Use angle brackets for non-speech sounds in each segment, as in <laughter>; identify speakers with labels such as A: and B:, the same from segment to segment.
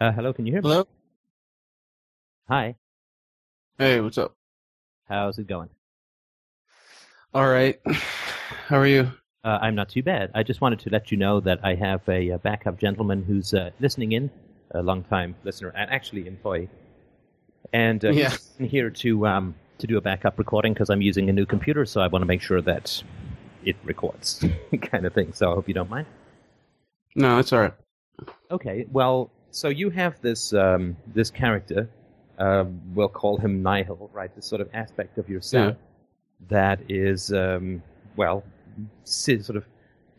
A: Uh, hello, can you hear me?
B: Hello.
A: Hi,
B: Hey, what's up?
A: how's it going?
B: All right. <sighs> How are you?
A: Uh, I'm not too bad. I just wanted to let you know that I have a, uh backup gentleman who's uh, listening in, a long-time listener and actually employee, and uh,
B: Yeah.
A: he's here to um, to do a backup recording because I'm using a new computer, so I want to make sure that it records, <laughs> kind of thing. So I hope you don't mind.
B: No, it's all right.
A: Okay, well, so you have this um, this character, uh, we'll call him Nihil, right? This sort of aspect of yourself that is, um, well, sort of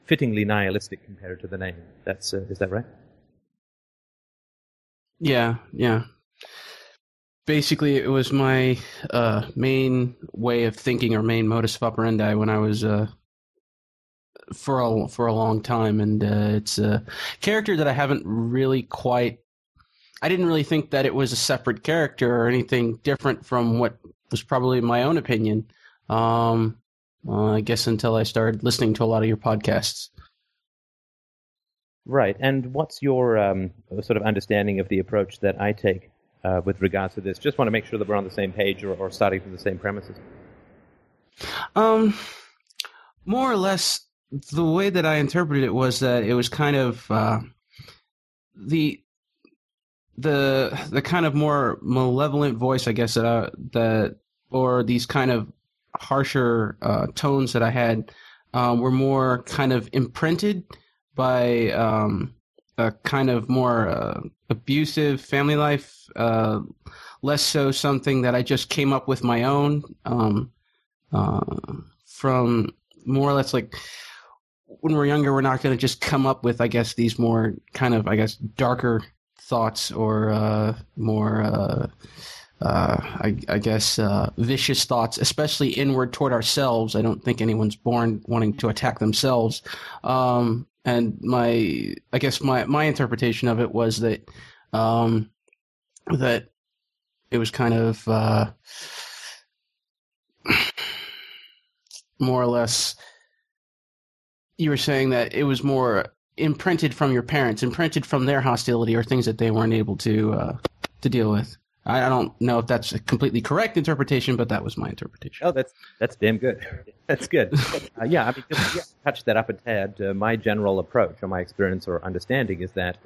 A: fittingly nihilistic compared to the name. That's uh, is that right?
B: Yeah, yeah. Basically, it was my uh, main way of thinking or main modus operandi when I was uh, for a for a long time, and uh, it's a character that I haven't really quite. I didn't really think that it was a separate character or anything different from what was probably my own opinion. Um, uh, I guess until I started listening to a lot of your podcasts.
A: Right. And what's your um, sort of understanding of the approach that I take uh, with regards to this? Just want to make sure that we're on the same page or, or starting from the same premises.
B: Um, more or less, the way that I interpreted it was that it was kind of uh, the the the kind of more malevolent voice, I guess that I, that or these kind of harsher uh, tones that I had um, were more kind of imprinted by um, a kind of more uh, abusive family life, uh, less so something that I just came up with my own. Um, uh, from more or less like when we're younger, we're not going to just come up with, I guess, these more kind of, I guess, darker thoughts or uh, more, uh, uh, I, I guess, uh, vicious thoughts, especially inward toward ourselves. I don't think anyone's born wanting to attack themselves. Um, and my, I guess, my my interpretation of it was that um, that it was kind of. Uh, <sighs> more or less you were saying that it was more imprinted from your parents imprinted from their hostility or things that they weren't able to uh, to deal with I, I don't know if that's a completely correct interpretation but that was my interpretation
A: Oh, that's that's damn good. <laughs> That's good. Uh, yeah, I mean, just yeah, touch that up a tad. Uh, my general approach, or my experience or understanding, is that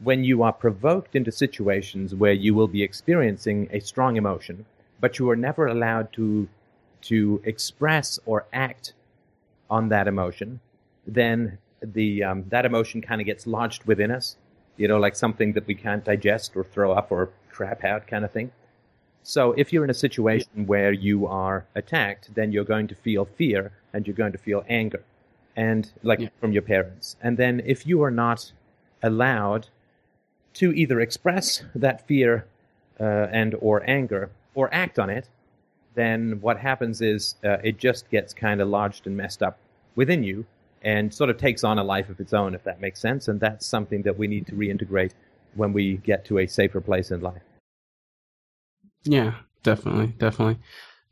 A: when you are provoked into situations where you will be experiencing a strong emotion, but you are never allowed to to express or act on that emotion, then the um, that emotion kind of gets lodged within us. You know, like something that we can't digest or throw up or crap out, kind of thing. So if you're in a situation where you are attacked, then you're going to feel fear and you're going to feel anger, and like
B: Yeah.
A: from your parents. And then if you are not allowed to either express that fear uh, and or anger or act on it, then what happens is uh, it just gets kind of lodged and messed up within you and sort of takes on a life of its own, if that makes sense. And that's something that we need to reintegrate when we get to a safer place in life.
B: yeah definitely definitely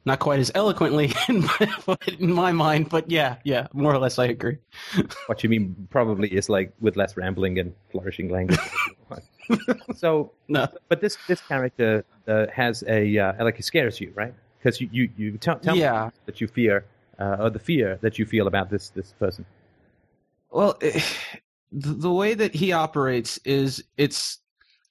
B: not quite as eloquently <laughs> in my, in my mind but yeah yeah more or less i agree <laughs>
A: What you mean probably is like with less rambling and flourishing language. <laughs> so,
B: no
A: but this this character uh, has a uh, like it scares you, right? Because you you, you tell, tell
B: Yeah.
A: me that you fear uh, or the fear that you feel about this this person.
B: Well, eh, <sighs> the way that he operates is it's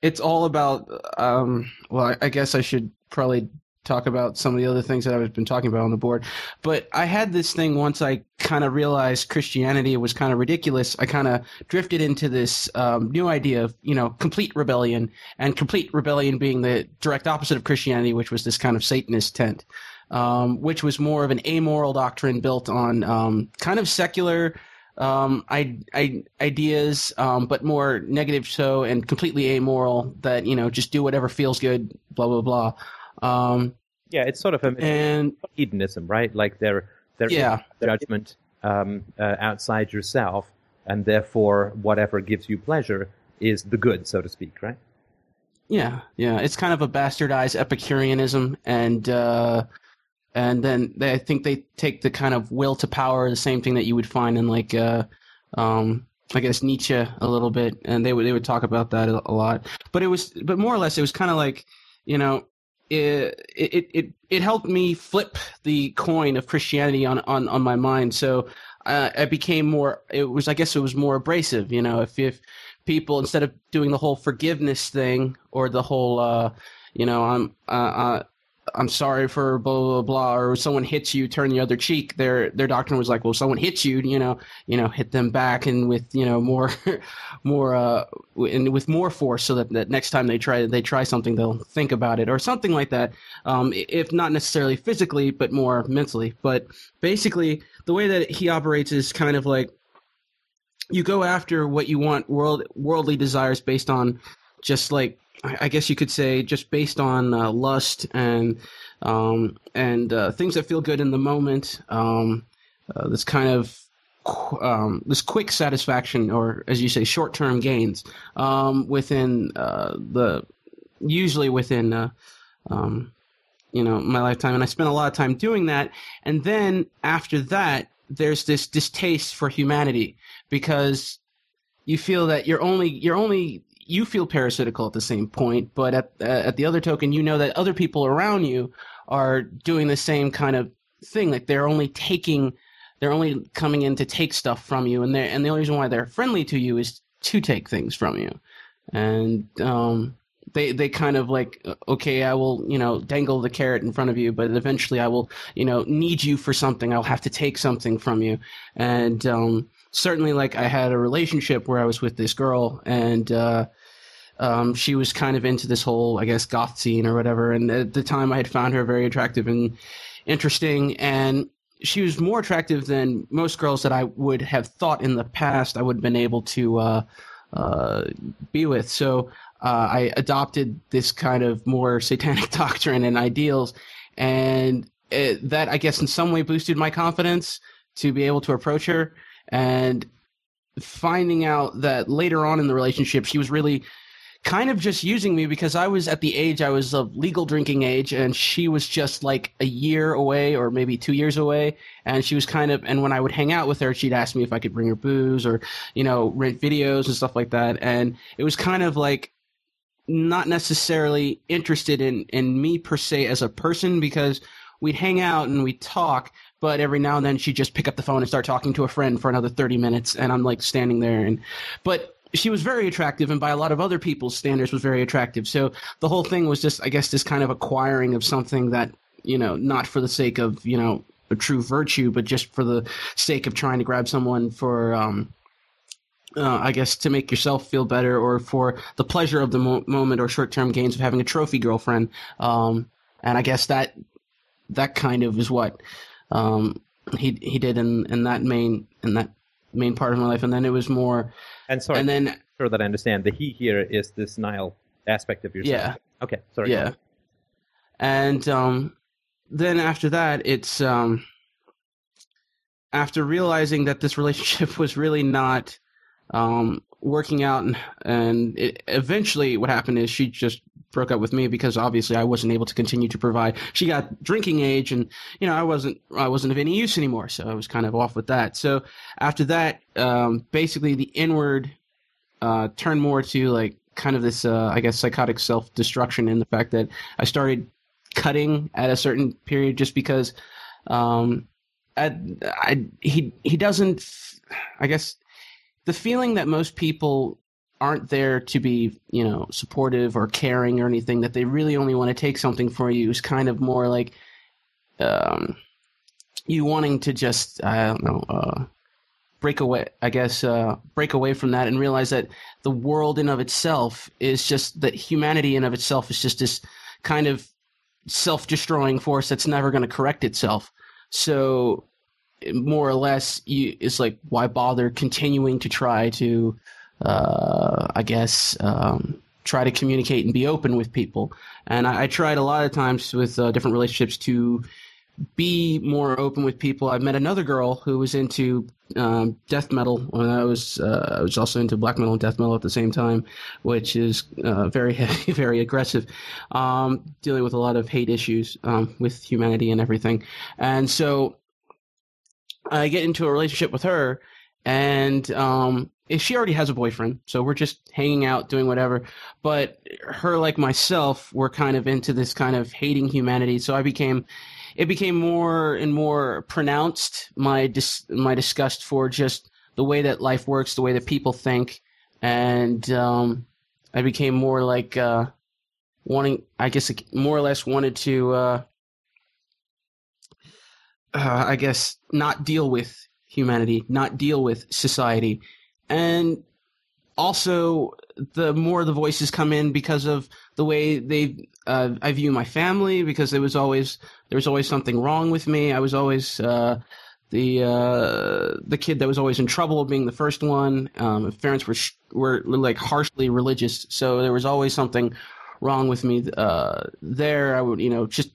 B: it's all about. Um, well, I, I guess I should probably talk about some of the other things that I've been talking about on the board. But I had this thing once I kind of realized Christianity was kind of ridiculous. I kind of drifted into this um, new idea of you know complete rebellion, and complete rebellion being the direct opposite of Christianity, which was this kind of Satanist tent. Um, which was more of an amoral doctrine built on um, kind of secular um, I, I, ideas, um, but more negative so and completely amoral that, you know, just do whatever feels good, blah, blah, blah. Um,
A: Yeah, it's sort of a
B: and
A: hedonism, right? Like there there is
B: Yeah.
A: judgment um, uh, outside yourself, and therefore whatever gives you pleasure is the good, so to speak, right?
B: yeah, yeah, it's kind of a bastardized Epicureanism. And, uh, and then they, I think they take the kind of will to power, the same thing that you would find in like, uh, um, I guess Nietzsche a little bit, and they would they would talk about that a, lot. But it was, but more or less, it was kind of like, you know, it, it it it helped me flip the coin of Christianity on on on my mind. So uh, I became more. It was, I guess, it was more abrasive. You know, if if people instead of doing the whole forgiveness thing or the whole, uh, you know, I'm uh, uh I'm sorry for blah blah blah, or someone hits you, turn the other cheek. Their their doctrine was like, well, someone hits you, you know, you know, hit them back and with you know more, <laughs> more uh, and with more force, so that, that next time they try they try something, they'll think about it or something like that. Um, if not necessarily physically, but more mentally. But basically, the way that he operates is kind of like you go after what you want world worldly desires based on just like I guess you could say just based on uh, lust and um, and uh, things that feel good in the moment. Um, uh, this kind of um, this quick satisfaction, or as you say, short term gains um, within uh, the usually within uh, um, you know my lifetime, and I spent a lot of time doing that. And then after that, there's this distaste for humanity because you feel that you're only you're only you feel parasitical at the same point, but at uh, at the other token, you know that other people around you are doing the same kind of thing. Like they're only taking, they're only coming in to take stuff from you, and they and the only reason why they're friendly to you is to take things from you, and um, they they kind of like okay, I will you know dangle the carrot in front of you, but eventually I will you know need you for something. I'll have to take something from you, and um, certainly like I had a relationship where I was with this girl and uh, um, she was kind of into this whole I guess goth scene or whatever. And at the time I had found her very attractive and interesting and she was more attractive than most girls that I would have thought in the past I would have been able to uh, uh, be with. So uh, I adopted this kind of more satanic <laughs> doctrine and ideals, and it, that I guess in some way boosted my confidence to be able to approach her and finding out that later on in the relationship she was really kind of just using me because I was at the age I was of legal drinking age and she was just like a year away or maybe 2 years away and she was kind of and when I would hang out with her she'd ask me if I could bring her booze or you know rent videos and stuff like that and it was kind of like not necessarily interested in in me per se as a person because we'd hang out and we'd talk but every now and then she'd just pick up the phone and start talking to a friend for another 30 minutes and i'm like standing there and but she was very attractive and by a lot of other people's standards was very attractive so the whole thing was just i guess this kind of acquiring of something that you know not for the sake of you know a true virtue but just for the sake of trying to grab someone for um uh, I guess to make yourself feel better, or for the pleasure of the mo- moment, or short-term gains of having a trophy girlfriend. Um, and I guess that that kind of is what um, he he did in in that main in that main part of my life, and then it was more.
A: And sorry,
B: and then
A: sure that I understand. The he here is this Nihil aspect of yourself.
B: Yeah.
A: Okay. Sorry.
B: Yeah. And um, then after that, it's um, after realizing that this <laughs> relationship was really not um, working out, and and it, eventually, what happened is she just broke up with me because obviously I wasn't able to continue to provide. She got drinking age, and you know I wasn't I wasn't of any use anymore, so I was kind of off with that. So after that, um, basically the inward uh, turned more to like kind of this uh, I guess psychotic self destruction in the fact that I started cutting at a certain period just because um, I, I, he he doesn't I guess the feeling that most people aren't there to be, you know, supportive or caring or anything, that they really only want to take something for you is kind of more like um, you wanting to just, I don't know, uh, break away, I guess, uh, break away from that and realize that the world in of itself is just, that humanity in of itself is just this kind of self destroying force that's never going to correct itself. So, more or less, you, it's like, why bother continuing to try to uh, I guess, um, try to communicate and be open with people. And I, I tried a lot of times with uh, different relationships to be more open with people. I met another girl who was into um, death metal when I was uh, I was also into black metal and death metal at the same time, which is uh, very <laughs> heavy, very aggressive, um, dealing with a lot of hate issues um, with humanity and everything. And so I get into a relationship with her, and um, she already has a boyfriend, so we're just hanging out, doing whatever. But her, like myself, were kind of into this kind of hating humanity. So I became, it became more and more pronounced my dis- my disgust for just the way that life works, the way that people think, and um, I became more like uh, wanting, I guess, more or less wanted to, uh, uh, I guess, not deal with humanity, not deal with society, and also the more the voices come in because of the way they uh, I view my family because there was always there was always something wrong with me. I was always uh, the uh, the kid that was always in trouble, being the first one. Um, parents were sh- were like harshly religious, so there was always something wrong with me uh, there. I would you know just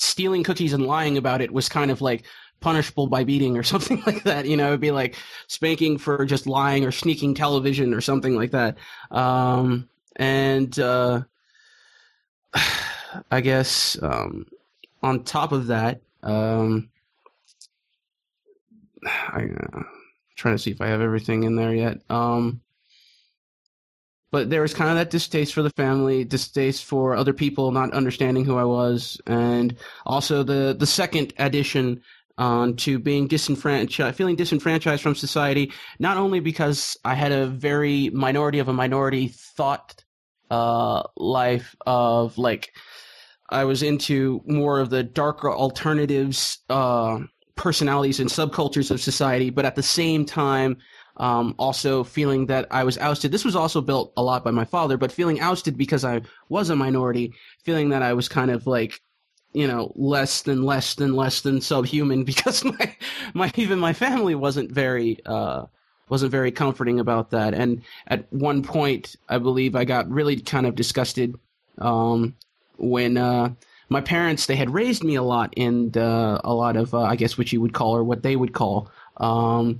B: stealing cookies and lying about it was kind of like punishable by beating or <laughs> something like that. You know, it'd be like spanking for just lying or sneaking television or something like that. Um, and uh, <sighs> I guess um, on top of that, um, <sighs> I, am uh, trying to see if I have everything in there yet. Um, but there was kind of that distaste for the family, distaste for other people not understanding who I was, and also the the second addition to being disenfranchised, feeling disenfranchised from society, not only because I had a very minority of a minority thought uh, life of like I was into more of the darker alternatives, uh, personalities and subcultures of society, but at the same time, um, also feeling that I was ousted. This was also built a lot by my father, but feeling ousted because I was a minority, feeling that I was kind of like you know less than less than less than subhuman <laughs> because my my even my family wasn't very uh wasn't very comforting about that. And at one point i believe i got really kind of disgusted um when uh my parents they had raised me a lot in uh, a lot of uh, i guess what you would call or what they would call um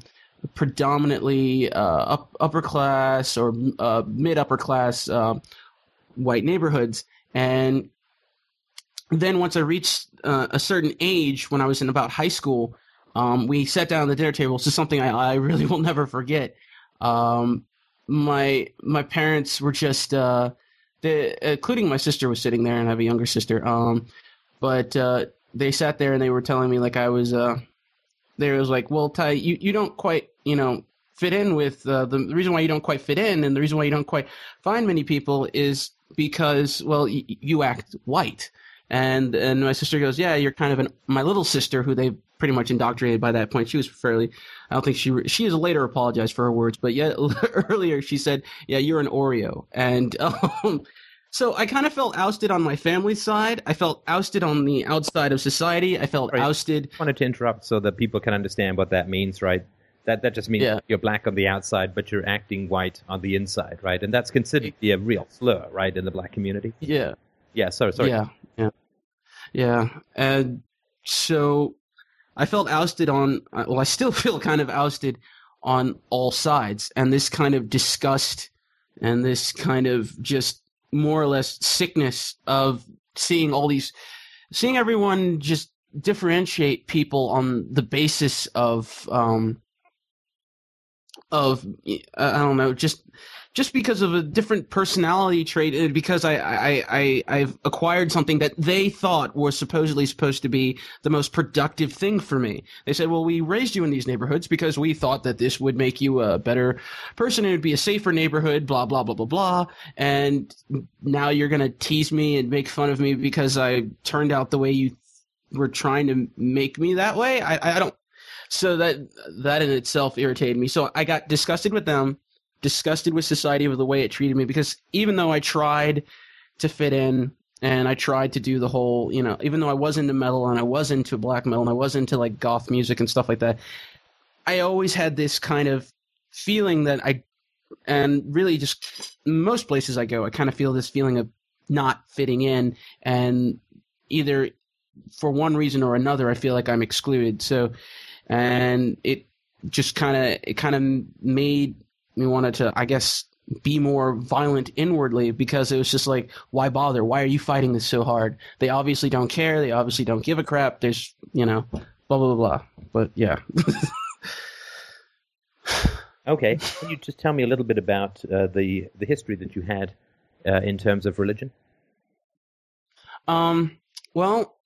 B: predominantly uh, up, upper class or uh, mid upper class uh, white neighborhoods. And then once I reached uh, a certain age, when I was in about high school, um, we sat down at the dinner table. This is something I, I really <laughs> will never forget. Um, my my parents were just, uh, including my sister was sitting there, and I have a younger sister. Um, but uh, they sat there and they were telling me like I was. Uh, they was like, "Well, Ty, you you don't quite, you know, fit in with uh, the, the reason why you don't quite fit in, and the reason why you don't quite find many people is because, well, y- you act white." And and my sister goes, yeah, you're kind of an my little sister who they pretty much indoctrinated by that point. She was fairly, I don't think she she has later apologized for her words, but yet <laughs> earlier she said, yeah, you're an Oreo, and <laughs> um, so I kind of felt ousted on my family side. I felt ousted on the outside of society. I felt right. ousted.
A: I wanted to interrupt so that people can understand what that means, right? That that just means yeah. you're black on the outside, but you're acting white on the inside, right? And that's considered to be a real slur, right, in the black community.
B: Yeah.
A: Yeah. Sorry. Sorry.
B: Yeah. Yeah. Yeah, and so I felt ousted on. Uh, well, I still <laughs> feel kind of ousted on all sides, and this kind of disgust and this kind of just more or less sickness of seeing all these, seeing everyone just differentiate people on the basis of um of I don't know, just just because of a different personality trait, uh, because I, I, I, I've acquired something that they thought was supposedly supposed to be the most productive thing for me. They said, well, we raised you in these neighborhoods because we thought that this would make you a better person. It would be a safer neighborhood, blah, blah, blah, blah, blah. And now you're going to tease me and make fun of me because I turned out the way you were trying to make me that way. I, I don't, so that, that in itself irritated me. So I got disgusted with them disgusted with society with the way it treated me because even though I tried to fit in and I tried to do the whole, you know, even though I was into metal and I was into black metal and I was into like goth music and stuff like that, I always had this kind of feeling that I, and really just most places I go, I kind of feel this feeling of not fitting in and either for one reason or another, I feel like I'm excluded. So, and it just kind of, it kind of made we wanted to, I guess, be more violent inwardly because it was just like, why bother? Why are you fighting this so hard? They obviously don't care. They obviously don't give a crap. There's, you know, blah, blah, blah, blah. But yeah. <laughs>
A: Okay. Can you just tell me a little bit about uh, the the history that you had uh, in terms of religion?
B: Um. Well,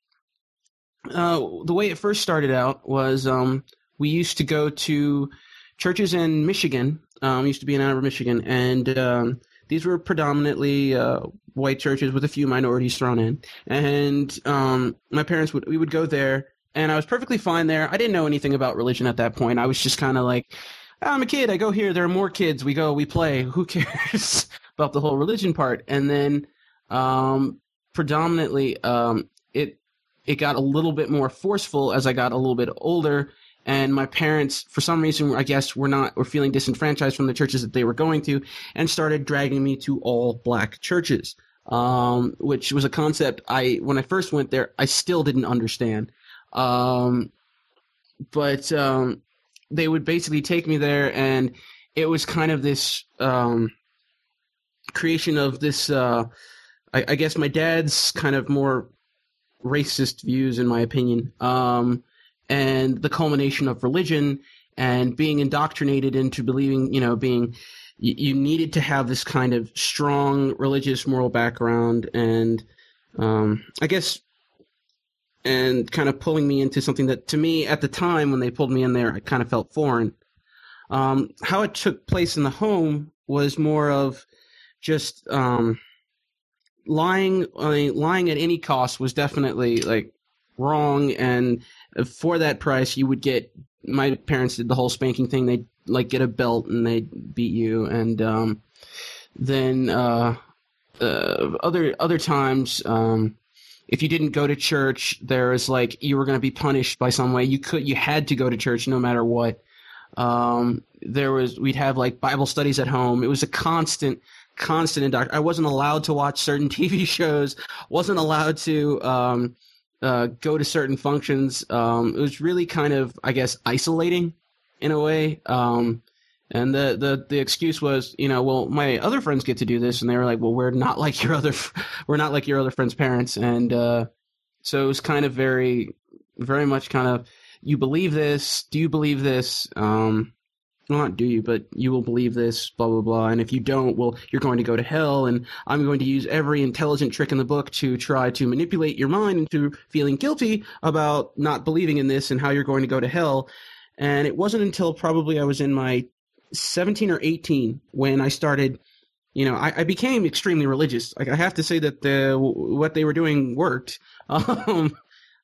B: uh, the way it first started out was um, we used to go to churches in Michigan. Um, used to be in Ann Arbor, Michigan, and um, these were predominantly uh, white churches with a few minorities thrown in. And um, my parents would we would go there, and I was perfectly fine there. I didn't know anything about religion at that point. I was just kind of like, I'm a kid. I go here. There are more kids. We go. We play. <laughs> Who cares about the whole religion part? And then, um, predominantly, um, it it got a little bit more forceful as I got a little bit older. And my parents, for some reason, I guess, were not were feeling disenfranchised from the churches that they were going to, and started dragging me to all black churches, um, which was a concept I, when I first went there, I still didn't understand. Um, but um, they would basically take me there, and it was kind of this um, creation of this. Uh, I, I, guess my dad's kind of more racist views, in my opinion, um, and the culmination of religion and being indoctrinated into believing, you know, being you, needed to have this kind of strong religious moral background, and um, I guess and kind of pulling me into something that to me at the time when they pulled me in there i kind of felt foreign. Um, how it took place in the home was more of just um, lying I mean, lying at any cost was definitely like wrong and for that price you would get my parents did the whole spanking thing they'd like get a belt and they'd beat you and um, then uh, uh, other other times um, if you didn't go to church, there was like you were going to be punished by some way. You could, you had to go to church no matter what. Um, there was, we'd have like Bible studies at home. It was a constant, constant indoctrination. I wasn't allowed to watch certain <laughs> TV shows. wasn't allowed to um, uh, go to certain functions. Um, it was really kind of, I guess, isolating in a way. Um, and the, the, the excuse was, you know, well, my other friends get to do this, and they were like, well, we're not like your other, <laughs> we're not like your other friends' parents, and uh, so it was kind of very, very much kind of, you believe this? Do you believe this? Um, not do you, but you will believe this, blah blah blah. And if you don't, well, you're going to go to hell. And I'm going to use every intelligent trick in the book to try to manipulate your mind into feeling guilty about not believing in this and how you're going to go to hell. And it wasn't until probably I was in my 17 or 18 when I started, you know, I, I became extremely religious. Like I have to say that the what they were doing worked. <laughs> Um,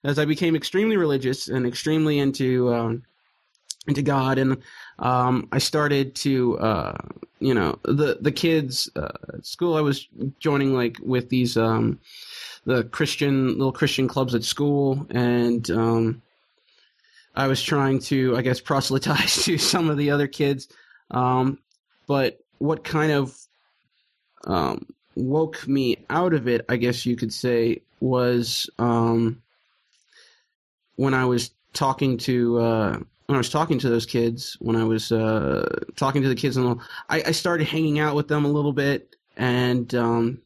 B: as I became extremely religious and extremely into um, into God, and um, I started to, uh, you know, the the kids uh, school. I was joining like with these um, the Christian little Christian clubs at school, and um, I was trying to, I guess, proselytize <laughs> to some of the other kids. Um, but what kind of um, woke me out of it, I guess you could say, was um, when I was talking to uh, when I was talking to those kids, when I was uh, talking to the kids, and I, I started hanging out with them a little bit, and um,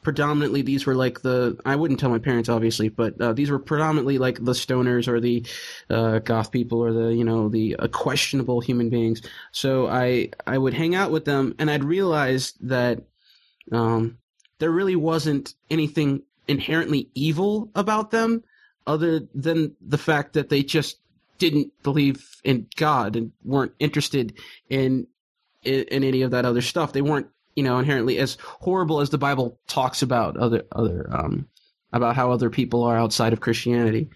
B: predominantly these were like the I wouldn't tell my parents obviously, but uh, these were predominantly like the stoners or the uh, goth people or the you know the uh, questionable human beings. So I I would hang out with them, and I'd realize that um, there really wasn't anything inherently evil about them, other than the fact that they just didn't believe in God and weren't interested in in, in any of that other stuff. They weren't you know inherently as horrible as the Bible talks about other other um, about how other people are outside of Christianity.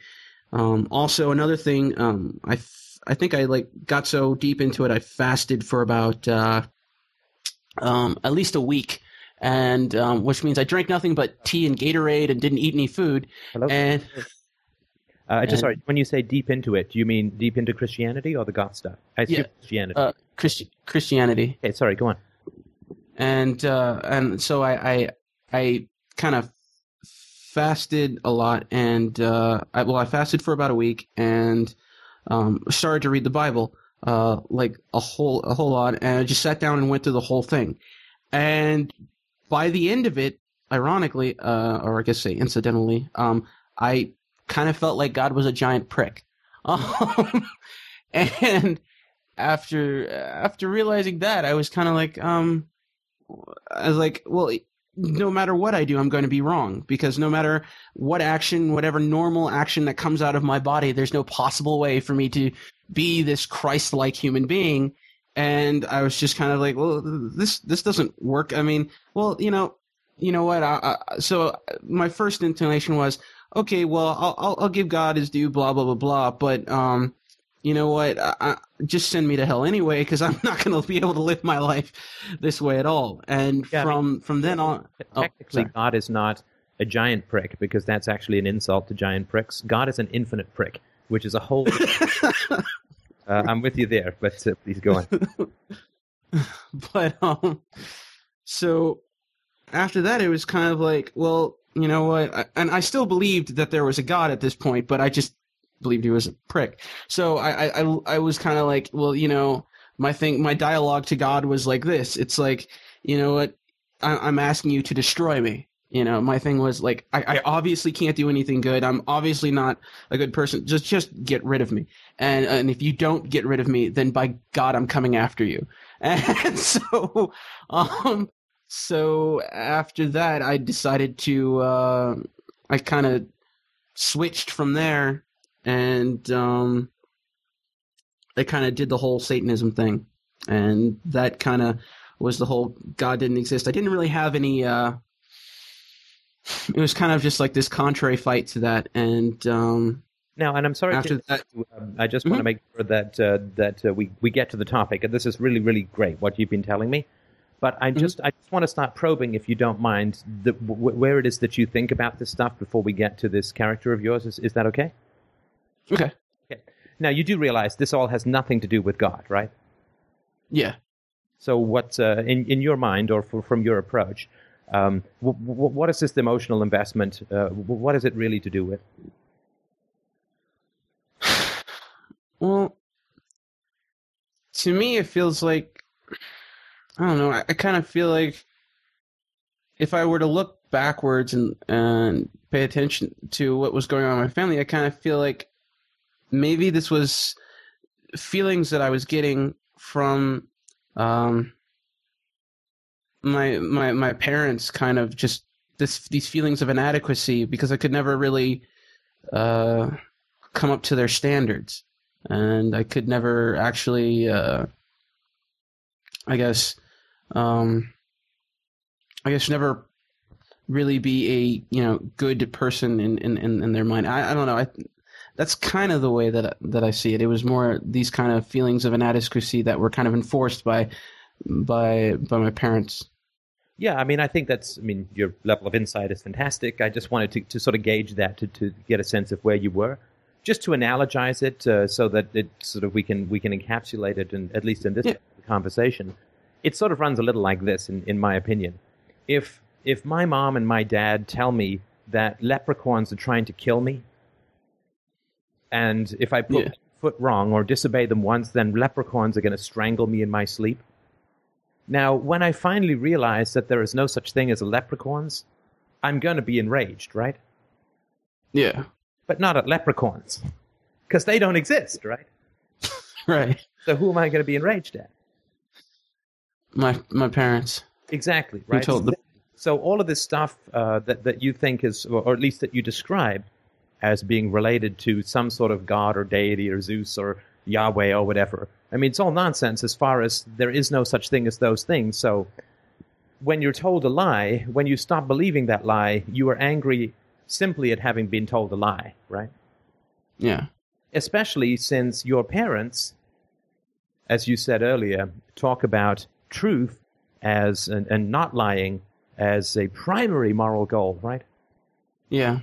B: Um, also, another thing, um, I f- I think I like got so deep into it, I fasted for about uh, um, at least a week, and um, which means I drank nothing but tea and Gatorade and didn't eat any food.
A: Hello?
B: And
A: uh, just sorry, when you say deep into it, do you mean deep into Christianity or the goth stuff? I
B: yeah,
A: Christianity.
B: Uh, Christi- Christianity.
A: Okay, sorry, go on
B: and uh, and so I I, I kind of fasted a lot, and uh, I, well, I fasted for about a week, and um, started to read the Bible, uh, like a whole a whole lot, and I just sat down and went through the whole thing, and by the end of it, ironically, uh, or I guess say incidentally, um, I kind of felt like God was a giant prick, <laughs> um, and after after realizing that, I was kind of like, um, I was like, well, no matter what I do, I'm going to be wrong because no matter what action, whatever normal action that comes out of my body, there's no possible way for me to be this Christ-like human being. And I was just kind of like, well, this this doesn't work. I mean, well, you know, you know what? I, I, so my first inclination was, okay, well, I'll, I'll, I'll give God his due, blah blah blah blah. But um, you know what? I, I, just send me to hell anyway because I'm <laughs> not going to be able to live my life this way at all. And yeah, from I mean, from then on,
A: oh, technically, oh, God is not a giant prick because that's actually an insult to giant pricks. God is an infinite prick, which is a whole. <laughs> uh, I'm with you there, but uh, please go on. <laughs>
B: but um, so after that, it was kind of like, well, you know what? And I still believed that there was a God at this point, but I just believed he was a prick. So I I I was kind of like, well, you know, my thing, my dialogue to God was like this. It's like, you know what? I, am asking you to destroy me. You know, my thing was like, I, I obviously can't do anything good. I'm obviously not a good person. Just just get rid of me. And and if you don't get rid of me, then by God, I'm coming after you. <laughs> And so, um, so after that, I decided to, uh, I kind of switched from there and um, they kind of did the whole Satanism thing, and that kind of was the whole God didn't exist. I didn't really have any. Uh, it was kind of just like this contrary fight to that, and um,
A: now, and I'm sorry. After to, that, um, I just mm-hmm. want to make sure that uh, that uh, we we get to the topic. And this is really really great what you've been telling me. But I mm-hmm. just mm-hmm. I just want to start probing, if you don't mind, the, w- where it is that you think about this stuff before we get to this character of yours. Is is that okay?
B: Okay.
A: Okay. Now you do realize this all has nothing to do with God, right?
B: Yeah.
A: So what, uh, in in your mind, or for, from your approach, um, w- w- what is this emotional investment? Uh, what is it really to do with? <sighs>
B: Well, to me, it feels like I don't know. I, I kind of feel like if I were to look backwards and and pay attention to what was going on in my family, I kind of feel like maybe this was feelings that I was getting from um, my my my parents kind of just this these feelings of inadequacy because I could never really uh, come up to their standards and I could never actually uh, I guess um, I guess never really be a you know good person in in, in their mind. I, I don't know. I that's kind of the way that that I see it. It was more these kind of feelings of inadequacy that were kind of enforced by by by my parents.
A: Yeah, I mean, I think that's. I mean, your level of insight is fantastic. I just wanted to, to sort of gauge that to, to get a sense of where you were, just to analogize it, uh, so that it sort of we can we can encapsulate it, and at least in this yeah. conversation, it sort of runs a little like this, in in my opinion. If if my mom and my dad tell me that leprechauns are trying to kill me, and if I put yeah. foot wrong or disobey them once, then leprechauns are going to strangle me in my sleep. Now, when I finally realize that there is no such thing as leprechauns, I'm going to be enraged, right?
B: Yeah.
A: But not at leprechauns, because they don't exist, right? <laughs>
B: right.
A: So who am I going to be enraged at?
B: My my parents.
A: Exactly. Right. Told them. So all of this stuff uh, that that you think is, or at least that you describe, as being related to some sort of god or deity or Zeus or Yahweh or whatever. I mean, it's all nonsense as far as there is no such thing as those things. So when you're told a lie, when you stop believing that lie, you are angry simply at having been told a lie, right?
B: Yeah.
A: Especially since your parents, as you said earlier, talk about truth as and, and not lying as a primary moral goal, right?
B: Yeah.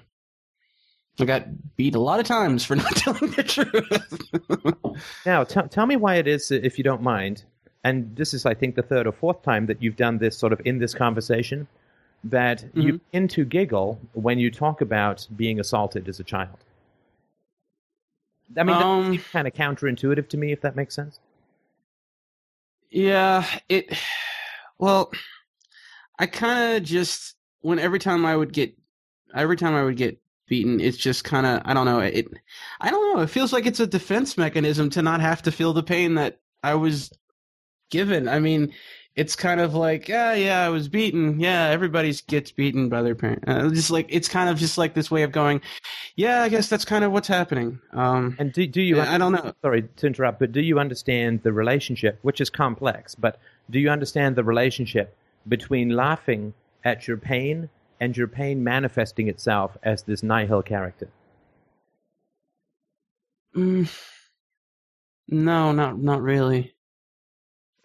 B: I got beat a lot of times for <laughs> not telling the truth.
A: now, t- tell me why it is, if you don't mind. And this is, I think, the third or fourth time that you've done this sort of in this conversation. That mm-hmm. you begin to giggle when you talk about being assaulted as a child. I mean, um, that's kind of counterintuitive to me, if that makes sense.
B: Yeah, it. Well, I kind of just when every time I would get, every time I would get beaten. It's just kind of I don't know. It I don't know. It feels like it's a defense mechanism to not have to feel the pain that I was given. I mean, it's kind of like, yeah, yeah, I was beaten. Yeah, everybody gets beaten by their parent. Uh, just like it's kind of just like this way of going. Yeah, I guess that's kind of what's happening. Um,
A: And do, do you?
B: I don't know.
A: Sorry to interrupt, but do you understand the relationship, which is complex? But do you understand the relationship between laughing at your pain and your pain manifesting itself as this nihil character?
B: Mm, no, not not really.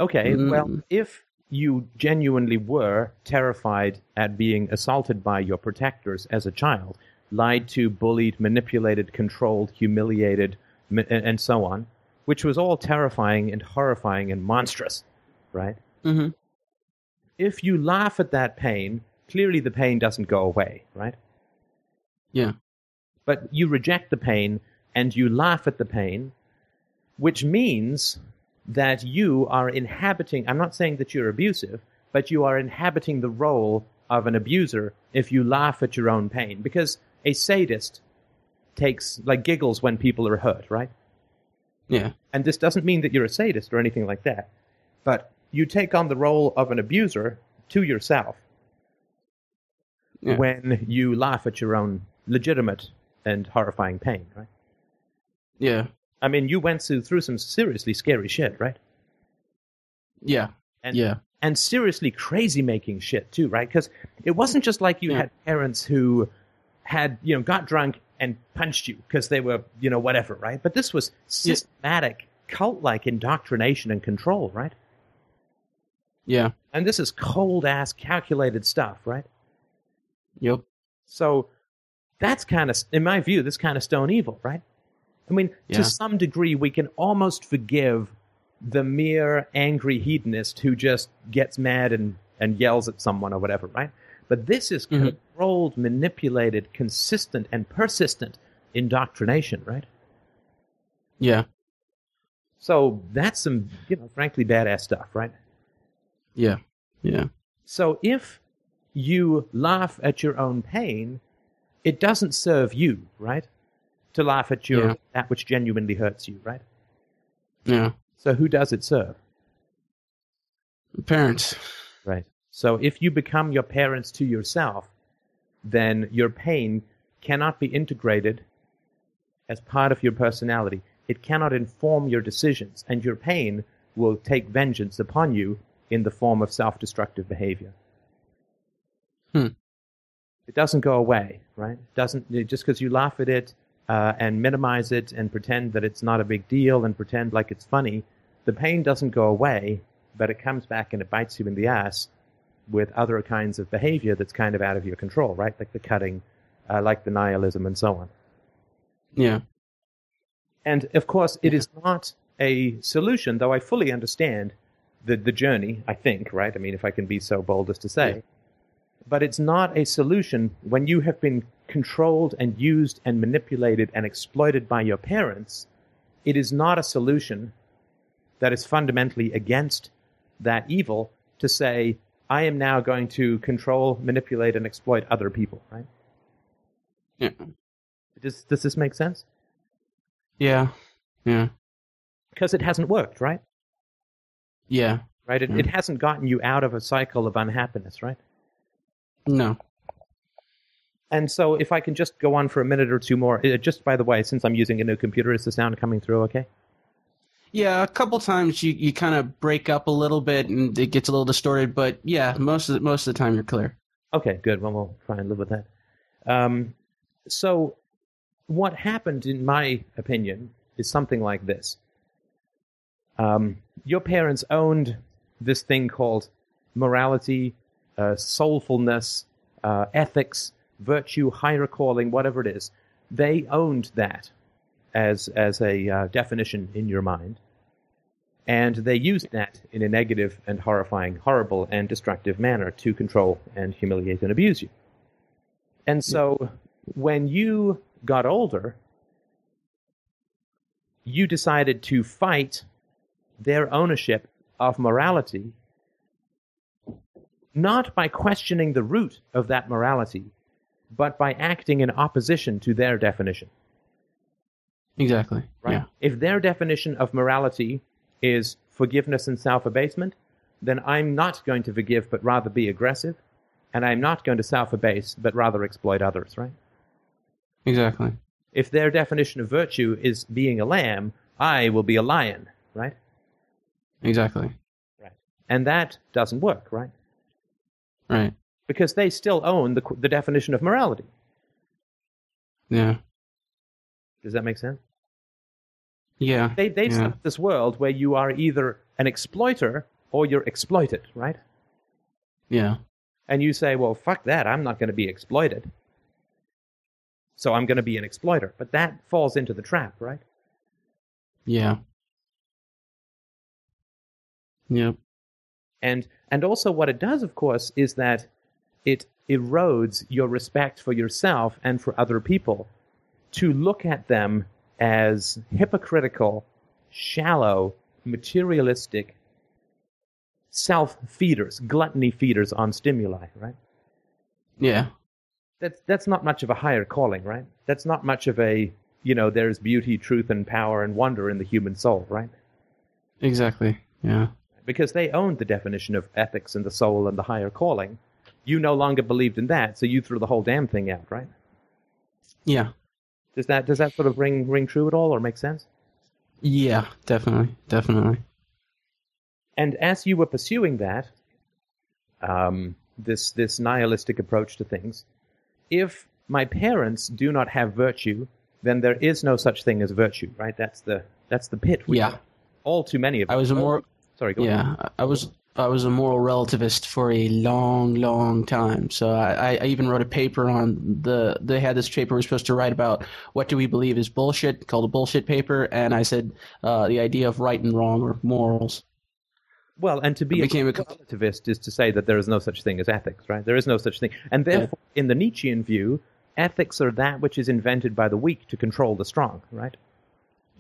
A: Okay,
B: Mm.
A: well, if you genuinely were terrified at being assaulted by your protectors as a child, lied to, bullied, manipulated, controlled, humiliated, and so on, which was all terrifying and horrifying and monstrous, right?
B: hmm
A: If you laugh at that pain, clearly the pain doesn't go away, right?
B: Yeah.
A: But you reject the pain and you laugh at the pain, which means that you are inhabiting, I'm not saying that you're abusive, but you are inhabiting the role of an abuser if you laugh at your own pain. Because a sadist takes, like, giggles when people are hurt, right?
B: Yeah.
A: And this doesn't mean that you're a sadist or anything like that, but you take on the role of an abuser to yourself
B: Yeah.
A: when you laugh at your own legitimate and horrifying pain, right?
B: Yeah.
A: I mean, you went through, through some seriously scary shit, right?
B: Yeah.
A: And,
B: yeah.
A: And seriously crazy making shit, too, right? Because it wasn't just like you
B: Yeah.
A: had parents who had, you know, got drunk and punched you because they were, you know, whatever, right? But this was
B: Yeah.
A: systematic, cult like indoctrination and control, right?
B: Yeah.
A: And this is cold ass calculated stuff, right?
B: Yep.
A: So that's kind of, in my view, this kind of stone evil, right? I mean,
B: Yeah.
A: to some degree, we can almost forgive the mere angry hedonist who just gets mad and, and yells at someone or whatever, right? But this is
B: Mhm.
A: controlled, manipulated, consistent, and persistent indoctrination, right?
B: Yeah.
A: So that's some, you know, frankly badass stuff, right?
B: Yeah. Yeah.
A: So if you laugh at your own pain, it doesn't serve you, right? To laugh at your
B: Yeah.
A: that which genuinely hurts you, right?
B: Yeah.
A: So who does it serve?
B: Parents.
A: Right. So if you become your parents to yourself, then your pain cannot be integrated as part of your personality. It cannot inform your decisions, and your pain will take vengeance upon you in the form of self destructive behavior.
B: Hmm.
A: It doesn't go away, right? It doesn't just because you laugh at it uh, and minimize it and pretend that it's not a big deal and pretend like it's funny, the pain doesn't go away, but it comes back and it bites you in the ass with other kinds of behavior that's kind of out of your control, right? Like the cutting, uh, like the nihilism, and so on.
B: Yeah.
A: And of course, it is not a solution, though I fully understand the, the journey, I think, right? I mean, if I can be so bold as to say.
B: Yeah.
A: But it's not a solution when you have been controlled and used and manipulated and exploited by your parents. It is not a solution that is fundamentally against that evil to say, I am now going to control, manipulate, and exploit other people, right?
B: Yeah.
A: Does, does this make sense?
B: Yeah. Yeah.
A: Because it hasn't worked, right?
B: Yeah.
A: right? It,
B: Mm.
A: it hasn't gotten you out of a cycle of unhappiness, right?
B: No.
A: And so, if I can just go on for a minute or two more, uh, just by the way, since I'm using a new computer, is the sound coming through okay?
B: Yeah, a couple times you, you kind of break up a little bit and it gets a little distorted, but yeah, most of the, most of the time you're clear.
A: Okay, good. Well, we'll try and live with that. Um, so, what happened, in my opinion, is something like this. Um, your parents owned this thing called morality, soulfulness, uh, ethics, virtue, higher calling, whatever it is. They owned that as as a uh, definition in your mind, and they used that in a negative and horrifying, horrible and destructive manner to control and humiliate and abuse you. And so, when you got older, you decided to fight their ownership of morality, not by questioning the root of that morality, but by acting in opposition to their definition.
B: Exactly.
A: Right?
B: Yeah.
A: If their definition of morality is forgiveness and self abasement, then I'm not going to forgive but rather be aggressive, and I'm not going to self abase but rather exploit others, right?
B: Exactly.
A: If their definition of virtue is being a lamb, I will be a lion, right?
B: Exactly.
A: Right. And that doesn't work, right?
B: Right.
A: Because they still own the, the definition of morality.
B: Yeah.
A: Does that make sense?
B: Yeah.
A: They, they've
B: yeah.
A: set up this world where you are either an exploiter or you're exploited, right?
B: Yeah.
A: And you say, well, fuck that. I'm not going to be exploited. So I'm going to be an exploiter. But that falls into the trap, right?
B: Yeah. Yep.
A: And and also what it does, of course, is that it erodes your respect for yourself and for other people to look at them as hypocritical, shallow, materialistic self feeders, gluttony feeders on stimuli, right?
B: Yeah.
A: That's that's not much of a higher calling, right? That's not much of a you know, there's beauty, truth, and power and wonder in the human soul, right?
B: Exactly. Yeah.
A: Because they owned the definition of ethics and the soul and the higher calling. You no longer believed in that, so you threw the whole damn thing out, right?
B: Yeah.
A: Does that does that sort of ring ring true at all, or make sense?
B: Yeah. Definitely. Definitely.
A: And as you were pursuing that, um, this this nihilistic approach to things, if my parents do not have virtue, then there is no such thing as virtue, right? That's the that's the pit. we-
B: Yeah.
A: All too many of
B: I was more
A: sorry. Go ahead.
B: yeah. I was I was a moral relativist for a long, long time. So I, I even wrote a paper on the. They had this paper we are supposed to write about what do we believe is bullshit, called a bullshit paper, and I said uh, the idea of right and wrong or morals.
A: Well, and to be
B: became a-
A: relativist is to say that there is no such thing as ethics, right? There is no such thing, and therefore, in the Nietzschean view, ethics are that which is invented by the weak to control the strong, right?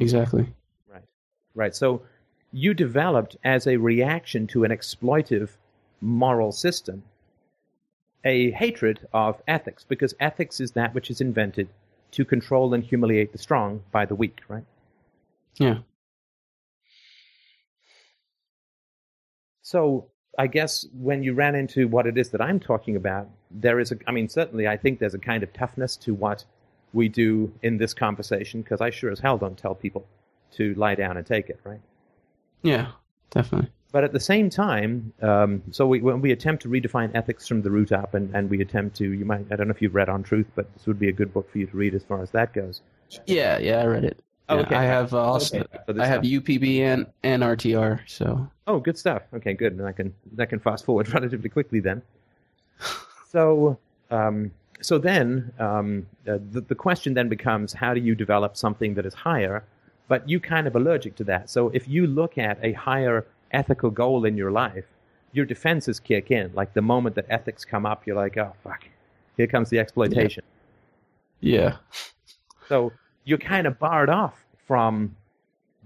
B: Exactly.
A: Right. Right. So you developed as a reaction to an exploitive moral system a hatred of ethics because ethics is that which is invented to control and humiliate the strong by the weak, right?
B: Yeah.
A: So I guess when you ran into what it is that I'm talking about, there is a, I mean, certainly I think there's a kind of toughness to what we do in this conversation because I sure as hell don't tell people to lie down and take it, right?
B: Yeah. Definitely.
A: But at the same time, um, so we, when we attempt to redefine ethics from the root up, and, and we attempt to, you might, I don't know if you've read On Truth, but this would be a good book for you to read as far as that goes.
B: Yeah. Yeah. I read it.
A: Oh,
B: Yeah,
A: okay.
B: I have uh, also.
A: Okay, so
B: I have
A: stuff.
B: UPB and, and RTR. So
A: Oh, good stuff. Okay, good. And I can I can fast forward <laughs> relatively quickly then. So um, so then um, uh, the the question then becomes how do you develop something that is higher, but you kind of allergic to that. So if you look at a higher ethical goal in your life, your defenses kick in. Like the moment that ethics come up, you're like, oh fuck, here comes the exploitation.
B: yeah.
A: So you're kind of barred off from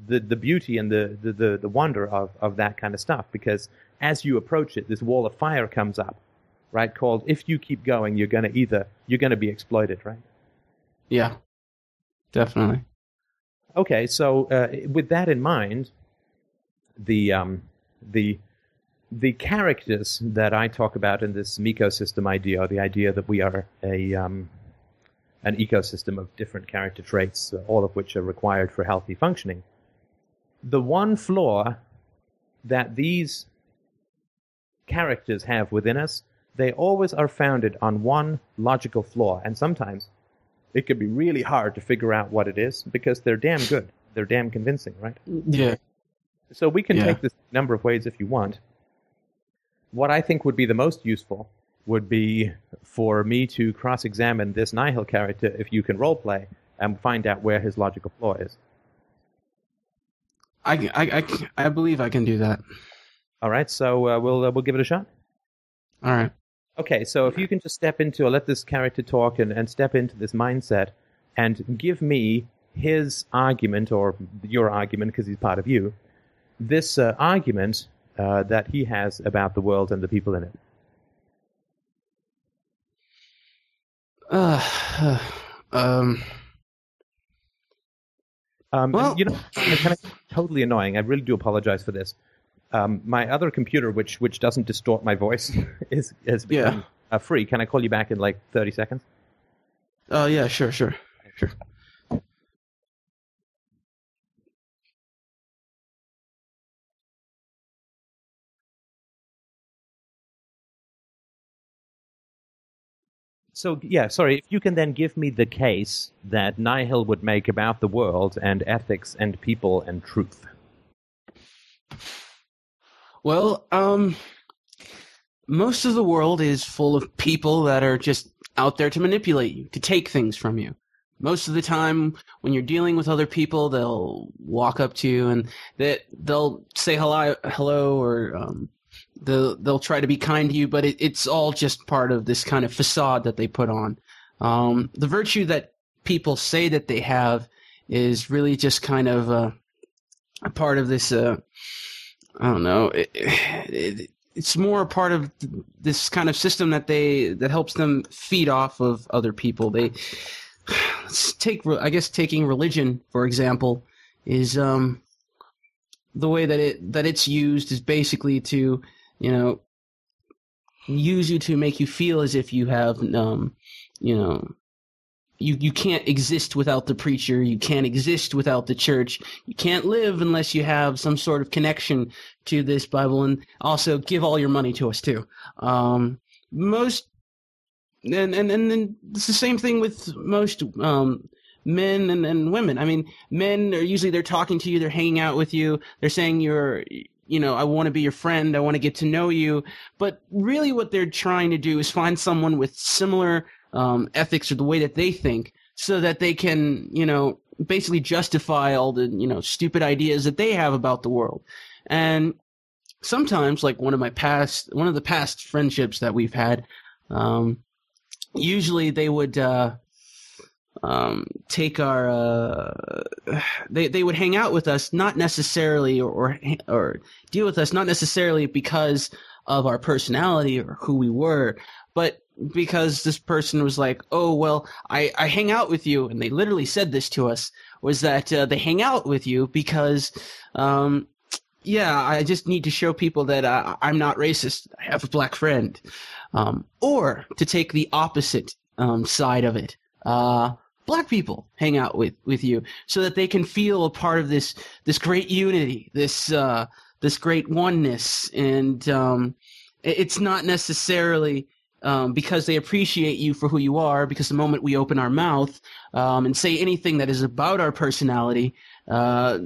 A: the, the beauty and the, the, the, the wonder of, of that kind of stuff because as you approach it, this wall of fire comes up, right? Called if you keep going, you're gonna either you're gonna be exploited, right?
B: Yeah. Definitely.
A: Okay, so uh, with that in mind, the um, the the characters that I talk about in this ecosystem idea, the idea that we are a um, an ecosystem of different character traits, all of which are required for healthy functioning. The one flaw that these characters have within us, they always are founded on one logical flaw, and sometimes it could be really hard to figure out what it is because they're damn good. They're damn convincing, right?
B: Yeah.
A: So we can
B: Yeah.
A: take this number of ways if you want. What I think would be the most useful would be for me to cross examine this Nihil character if you can roleplay and find out where his logical flaw is.
B: I, I, I, I believe I can do that.
A: All right, so uh, we'll uh, we'll give it a shot.
B: All right.
A: Okay, so if you can just step into, or let this character talk and, and step into this mindset and give me his argument, or your argument, because he's part of you, this uh, argument uh, that he has about the world and the people in it.
B: Uh, <sighs> um.
A: Um,
B: Well-
A: you know, can I, totally annoying. I really do apologize for this. Um, my other computer, which which doesn't distort my voice, <laughs> is has become
B: Yeah.
A: uh, free. Can I call you back in like thirty seconds?
B: Oh yeah, sure, sure, sure.
A: So yeah, sorry. If you can then give me the case that Nihil would make about the world and ethics and people and truth.
B: Well, um, most of the world is full of people that are just out there to manipulate you, to take things from you. Most of the time, when you're dealing with other people, they'll walk up to you and that they'll say hello, hello, or um, they'll they'll try to be kind to you, but it, it's all just part of this kind of facade that they put on. Um, the virtue that people say that they have is really just kind of uh, a part of this. Uh, I don't know. It, it, it's more a part of this kind of system that they that helps them feed off of other people. They take, I guess, taking religion for example is um the way that it that it's used is basically to you know use you to make you feel as if you have um you know you you can't exist without the preacher. You can't exist without the church. You can't live unless you have some sort of connection to this bible. And also give all your money to us too. Um most and and and then it's the same thing with most um men and, and women. I mean men are usually they're talking to you. They're hanging out with you. They're saying you're you know i want to be your friend. I want to get to know you. But really what they're trying to do is find someone with similar um, ethics or the way that they think so that they can you know basically justify all the you know stupid ideas that they have about the world. And sometimes like one of my past one of the past friendships that we've had um, usually they would uh, um, take our uh, they they would hang out with us not necessarily or, or or deal with us not necessarily because of our personality or who we were but because this person was like oh well i i hang out with you and they literally said this to us was that uh, they hang out with you because um yeah i just need to show people that uh, i'm not racist. I have a black friend. Um or to take the opposite um side of it. Uh black people hang out with with you so that they can feel a part of this this great unity this uh this great oneness. And um it's not necessarily um, because they appreciate you for who you are. Because the moment we open our mouth um, and say anything that is about our personality, uh,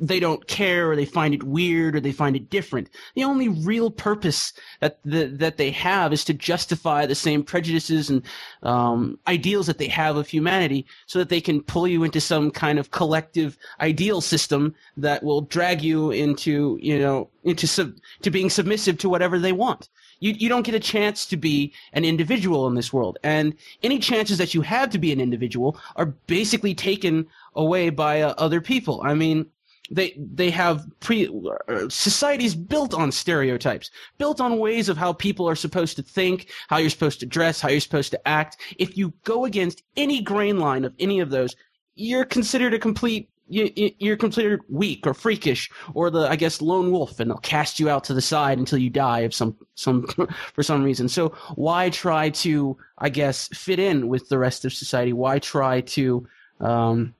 B: they don't care or they find it weird or they find it different. The only real purpose that the, that they have is to justify the same prejudices and um, ideals that they have of humanity, so that they can pull you into some kind of collective ideal system that will drag you into you know into sub- to being submissive to whatever they want. You you don't get a chance to be an individual in this world, and any chances that you have to be an individual are basically taken away by uh, other people. I mean they they have pre uh, societies built on stereotypes built on ways of how people are supposed to think how you're supposed to dress how you're supposed to act if you go against any grain line of any of those you're considered a complete you, you're considered weak or freakish or the i guess lone wolf and they'll cast you out to the side until you die of some some <laughs> for some reason. So why try to i guess fit in with the rest of society? Why try to um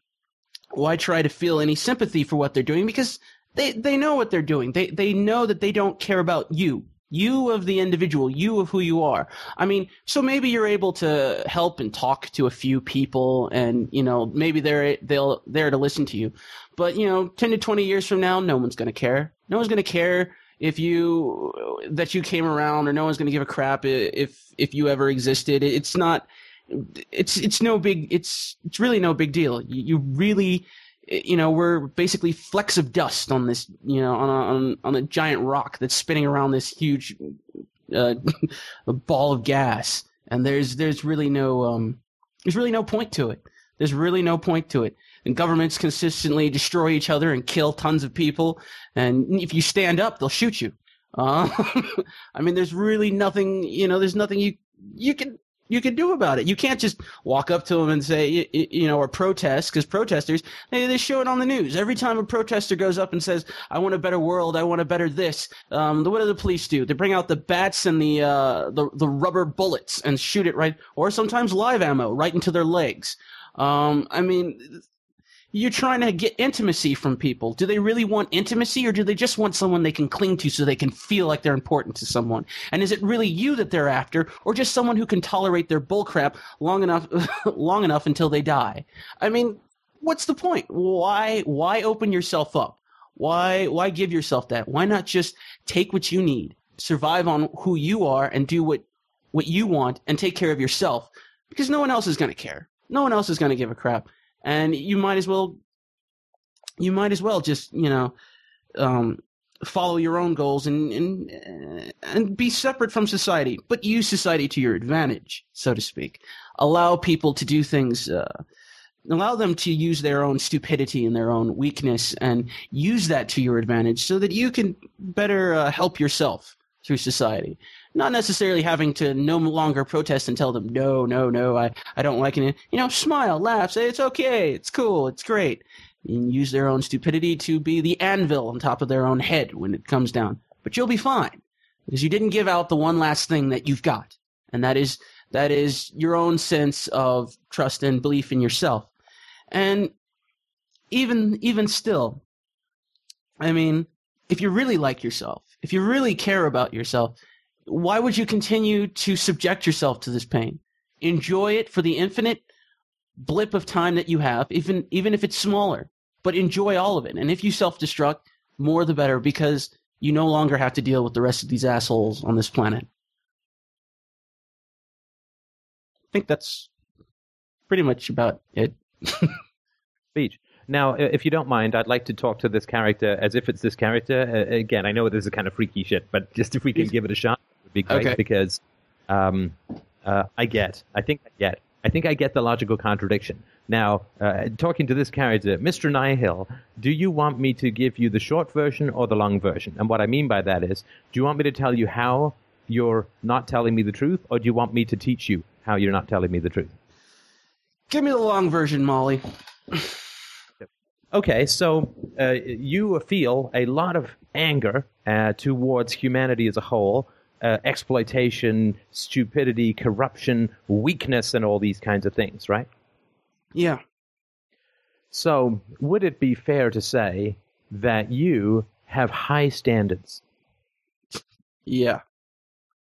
B: why try to feel any sympathy for what they're doing? Because they they know what they're doing. They they know that they don't care about you you of the individual you of who you are. I mean so maybe you're able to help and talk to a few people and you know maybe they're they'll there to listen to you. But you know 10 to 20 years from now no one's going to care. No one's going to care if you that you came around or no one's going to give a crap if if you ever existed. It's not it's it's no big it's it's really no big deal. You, you really you know we're basically flecks of dust on this you know on a, on, on a giant rock that's spinning around this huge uh, <laughs> ball of gas. And there's there's really no um there's really no point to it. There's really no point to it. And governments consistently destroy each other and kill tons of people. And if you stand up they'll shoot you. Uh, <laughs> i mean there's really nothing you know there's nothing you you can you can do about it. You can't just walk up to them and say, you, you know, or protest because protesters they, they show it on the news every time a protester goes up and says, "I want a better world. I want a better this." Um, what do the police do? They bring out the bats and the uh, the the rubber bullets and shoot it right, or sometimes live ammo right into their legs. Um, I mean, you're trying to get intimacy from people. Do they really want intimacy or do they just want someone they can cling to so they can feel like they're important to someone? And is it really you that they're after or just someone who can tolerate their bullcrap long enough <laughs> long enough until they die? I mean, what's the point? Why why open yourself up? Why why give yourself that? Why not just take what you need, survive on who you are and do what what you want and take care of yourself because no one else is going to care. No one else is going to give a crap and you might as well you might as well just you know um, follow your own goals and and and be separate from society, but use society to your advantage, so to speak. Allow people to do things. Uh, allow them to use their own stupidity and their own weakness, and use that to your advantage, so that you can better uh, help yourself through society not necessarily having to no longer protest and tell them no, no, no, I, I don't like it. You know, smile, laugh, say it's okay, it's cool, it's great. And use their own stupidity to be the anvil on top of their own head when it comes down. But you'll be fine because you didn't give out the one last thing that you've got, and that is that is your own sense of trust and belief in yourself. And even even still, I mean, if you really like yourself, if you really care about yourself, why would you continue to subject yourself to this pain? Enjoy it for the infinite blip of time that you have, even even if it's smaller. But enjoy all of it. And if you self-destruct, more the better, because you no longer have to deal with the rest of these assholes on this planet. I think that's pretty much about it. <laughs>
A: Speech. Now, if you don't mind, I'd like to talk to this character as if it's this character. Uh, again, I know this is kind of freaky shit, but just if we can give it a shot would be great
B: Okay.
A: because um, uh, I get, I think I get, I think I get the logical contradiction. Now, uh, talking to this character, Mr. Nihil, do you want me to give you the short version or the long version? And what I mean by that is, do you want me to tell you how you're not telling me the truth, or do you want me to teach you how you're not telling me the truth?
B: Give me the long version, Molly.
A: Okay, so uh, you feel a lot of anger uh, towards humanity as a whole, uh, exploitation, stupidity, corruption, weakness, and all these kinds of things, right?
B: Yeah.
A: So, would it be fair to say that you have high standards,
B: Yeah.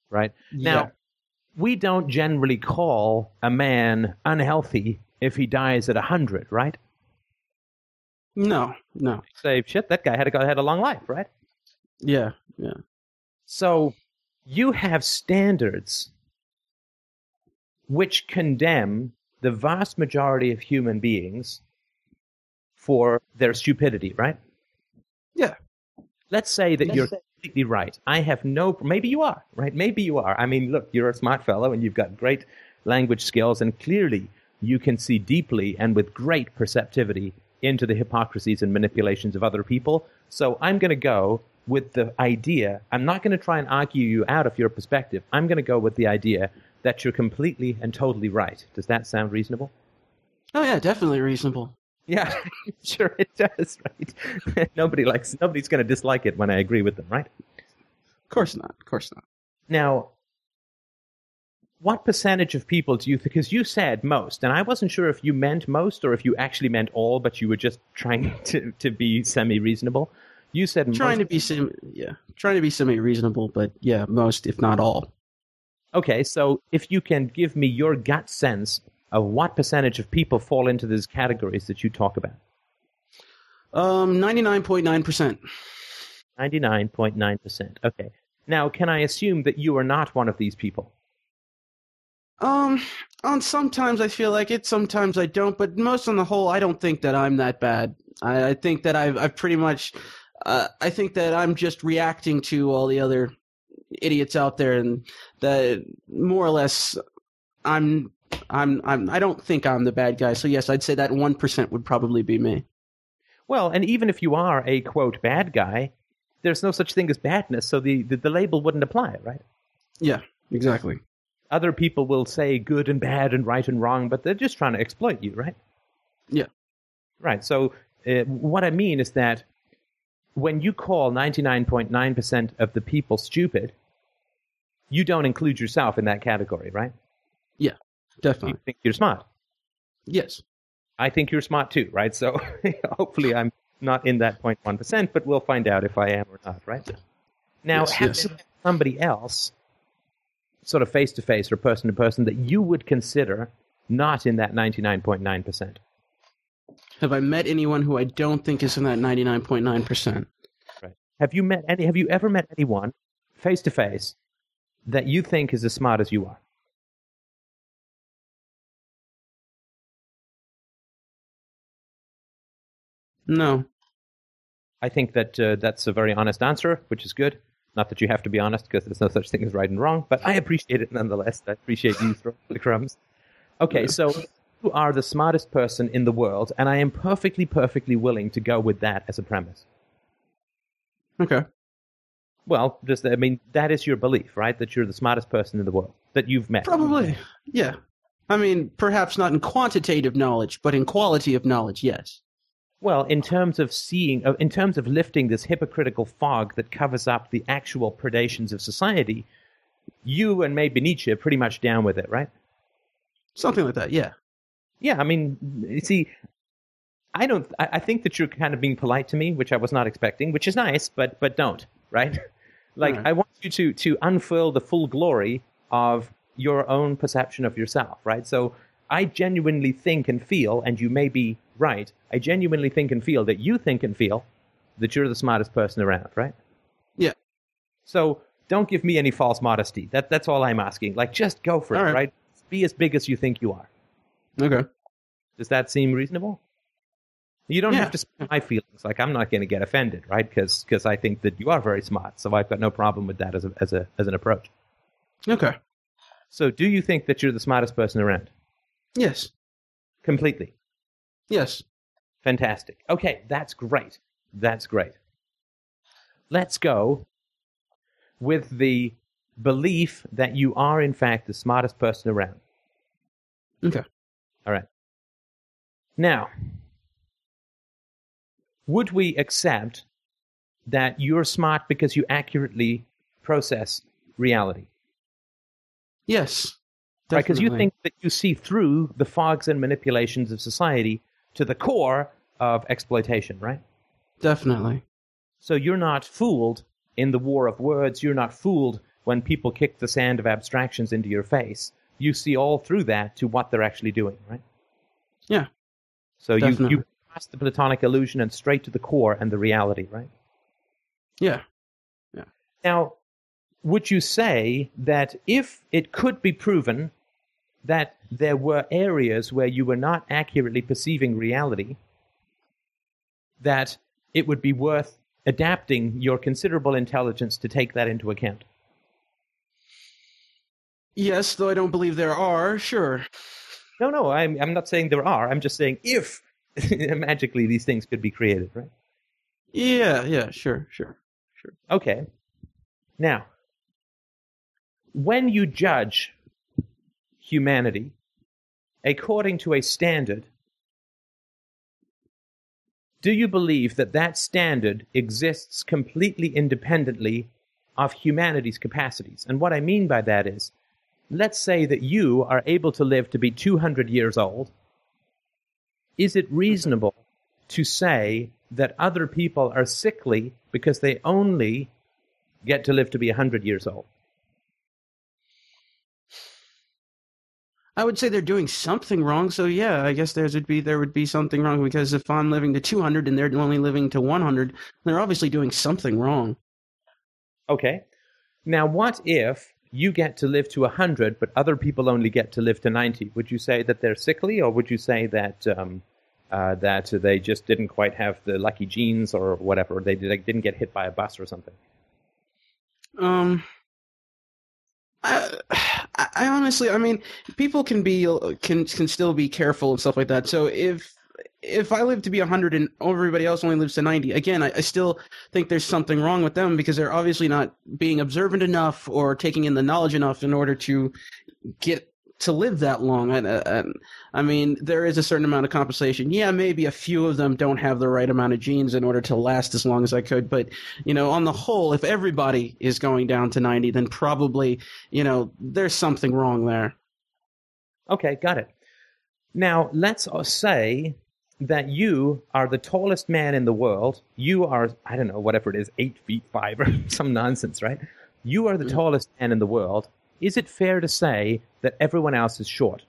A: right? Now,
B: Yeah.
A: we don't generally call a man unhealthy if he dies at 100, right?
B: No. No.
A: Say, shit, that guy had a, had a long life, right?
B: Yeah. Yeah.
A: So you have standards which condemn the vast majority of human beings for their stupidity, right?
B: Yeah.
A: Let's say that you're completely right. I have no, maybe you are, right? Maybe you are. I mean, look, you're a smart fellow and you've got great language skills, and clearly you can see deeply and with great perceptivity into the hypocrisies and manipulations of other people. So I'm going to go with the idea. I'm not going to try and argue you out of your perspective. I'm going to go with the idea that you're completely and totally right. Does that sound reasonable?
B: Oh yeah, definitely reasonable.
A: Yeah, <laughs> sure it does, right? <laughs> Nobody likes nobody's going to dislike it when I agree with them, right?
B: Of course not. Of course not.
A: Now, what percentage of people do you think? Because you said most, and I wasn't sure if you meant most or if you actually meant all, but you were just trying <laughs> to, to be semi reasonable. You said
B: Trying
A: most.
B: to be sim yeah. Trying to be semi reasonable, but yeah, most if not all.
A: Okay, so if you can give me your gut sense of what percentage of people fall into these categories that you talk about.
B: Um ninety nine point nine percent.
A: 99.9%. Okay. Now, can I assume that you are not one of these people?
B: Um, on sometimes I feel like it, sometimes I don't, but most on the whole, I don't think that I'm that bad. I, I think that I've, I've pretty much, uh, I think that I'm just reacting to all the other idiots out there, and that more or less, I'm, I'm, I'm, I don't think I'm the bad guy. So yes, I'd say that one percent would probably be me.
A: Well, and even if you are a quote bad guy, there's no such thing as badness, so the, the, the label wouldn't apply, right?
B: Yeah, exactly.
A: Other people will say good and bad and right and wrong, but they're just trying to exploit you, right?
B: Yeah.
A: Right. So uh, what I mean is that when you call 99.9% of the people stupid, you don't include yourself in that category, right?
B: Yeah, definitely.
A: You think you're smart.
B: Yes.
A: I think you're smart too, right? So <laughs> hopefully I'm not in that 0.1%, but we'll find out if I am or not, right? Now,
B: Yes,
A: have
B: yes.
A: somebody else, sort of face to face or person to person, that you would consider not in that 99.9%?
B: Have I met anyone who I don't think is in that 99.9%?
A: Have you met any? Have you ever met anyone face to face that you think is as smart as you are?
B: No.
A: I think that uh, that's a very honest answer, which is good. Not that you have to be honest, because there's no such thing as right and wrong, but I appreciate it nonetheless. I appreciate you throwing the crumbs. Okay, so you are the smartest person in the world, and I am perfectly, perfectly willing to go with that as a premise.
B: Okay.
A: Well, just I mean, that is your belief, right? That you're the smartest person in the world that you've met.
B: Probably. Yeah. I mean, perhaps not in quantitative knowledge, but in quality of knowledge, yes.
A: Well, in terms of seeing, uh, in terms of lifting this hypocritical fog that covers up the actual predations of society, you and maybe Nietzsche are pretty much down with it, right?
B: Something like that, yeah.
A: Yeah, I mean, you see, I don't. I, I think that you're kind of being polite to me, which I was not expecting, which is nice, but but don't, right? <laughs> like,
B: Alright.
A: I want you to to unfurl the full glory of your own perception of yourself, right? So, I genuinely think and feel, and you may be right. I genuinely think and feel that you think and feel that you're the smartest person around, right?
B: Yeah.
A: So don't give me any false modesty. That that's all I'm asking. Like, just go for it,
B: Alright.
A: right? Be as big as you think you are.
B: Okay.
A: Does that seem reasonable? You don't
B: Yeah.
A: have to speak my feelings. Like I'm not going to get offended, right? Because I think that you are very smart. So I've got no problem with that as a, as a as an approach.
B: Okay.
A: So do you think that you're the smartest person around?
B: Yes.
A: Completely.
B: Yes.
A: Fantastic. Okay, that's great. That's great. Let's go with the belief that you are in fact the smartest person around.
B: Okay.
A: All right. Now, would we accept that you're smart because you accurately process reality?
B: Yes.
A: Right? Because you think that you see through the fogs and manipulations of society to the core of exploitation, right?
B: Definitely.
A: So you're not fooled in the war of words. You're not fooled when people kick the sand of abstractions into your face. You see all through that to what they're actually doing, right?
B: Yeah.
A: So you
B: Definitely.
A: you pass the platonic illusion and straight to the core and the reality, right?
B: Yeah. Yeah.
A: Now, would you say that if it could be proven that there were areas where you were not accurately perceiving reality, that it would be worth adapting your considerable intelligence to take that into account?
B: Yes, though I don't believe there are. Sure.
A: No, no, I'm, I'm not saying there are. I'm just saying if <laughs> magically these things could be created, right?
B: Yeah. Yeah. Sure. Sure. Sure.
A: Okay. Now, when you judge humanity according to a standard, do you believe that that standard exists completely independently of humanity's capacities? And what I mean by that is, let's say that you are able to live to be 200 years old. Is it reasonable to say that other people are sickly because they only get to live to be 100 years old?
B: I would say they're doing something wrong. So yeah, I guess there would be there would be something wrong because if I'm living to 200 and they're only living to 100, they're obviously doing something wrong.
A: Okay. Now, what if you get to live to 100, but other people only get to live to 90? Would you say that they're sickly, or would you say that um, uh, that they just didn't quite have the lucky genes or whatever? They, did, they didn't get hit by a bus or something?
B: Um, I, I honestly, I mean, people can be can can still be careful and stuff like that. So if if I live to be 100 and everybody else only lives to 90, again, I, I still think there's something wrong with them because they're obviously not being observant enough or taking in the knowledge enough in order to get to live that long. I, I, I, mean, there is a certain amount of compensation. Yeah, maybe a few of them don't have the right amount of genes in order to last as long as I could. But, you know, on the whole, if everybody is going down to 90, then probably, you know, there's something wrong there.
A: Okay, got it. Now, let's say that you are the tallest man in the world. You are, I don't know, whatever it is, eight feet five or <laughs> some nonsense, right? You are the mm-hmm. tallest man in the world is it fair to say that everyone else is short?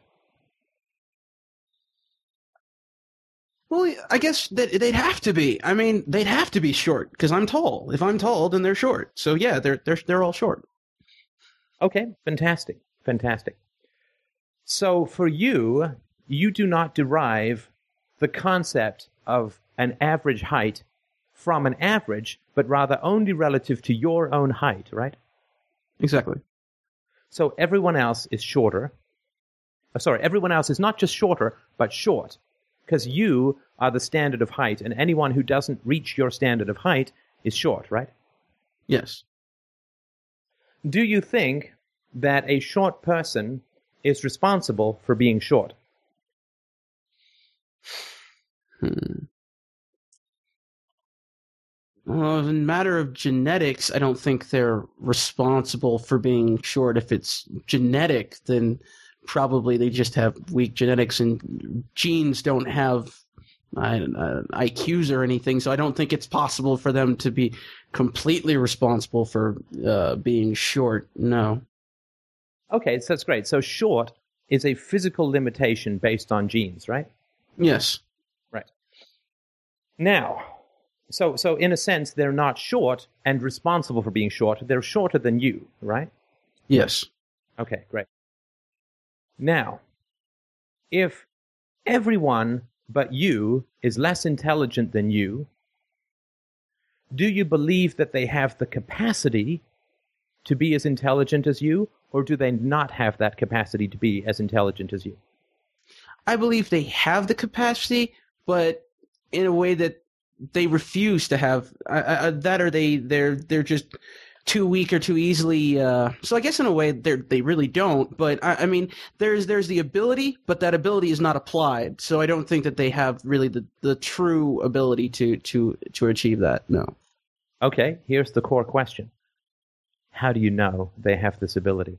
B: Well, I guess that they'd have to be. I mean, they'd have to be short because I'm tall. If I'm tall, then they're short. So yeah, they're they're they're all short.
A: Okay, fantastic, fantastic. So for you, you do not derive the concept of an average height from an average, but rather only relative to your own height, right?
B: Exactly.
A: So everyone else is shorter. Uh, sorry, everyone else is not just shorter, but short. Because you are the standard of height, and anyone who doesn't reach your standard of height is short, right?
B: Yes.
A: Do you think that a short person is responsible for being short?
B: Hmm. Well, in matter of genetics, I don't think they're responsible for being short. If it's genetic, then probably they just have weak genetics, and genes don't have uh, IQs or anything. So I don't think it's possible for them to be completely responsible for uh, being short. No.
A: Okay, so that's great. So short is a physical limitation based on genes, right?
B: Yes.
A: Right. Now, so, so in a sense, they're not short and responsible for being short. They're shorter than you, right?
B: Yes.
A: Okay, great. Now, if everyone but you is less intelligent than you, do you believe that they have the capacity to be as intelligent as you, or do they not have that capacity to be as intelligent as you?
B: I believe they have the capacity, but in a way that they refuse to have uh, that, or they they're they're just too weak or too easily. Uh, so I guess in a way they they really don't. But I, I, mean, there's there's the ability, but that ability is not applied. So I don't think that they have really the, the true ability to to to achieve that. No.
A: Okay, here's the core question: How do you know they have this ability?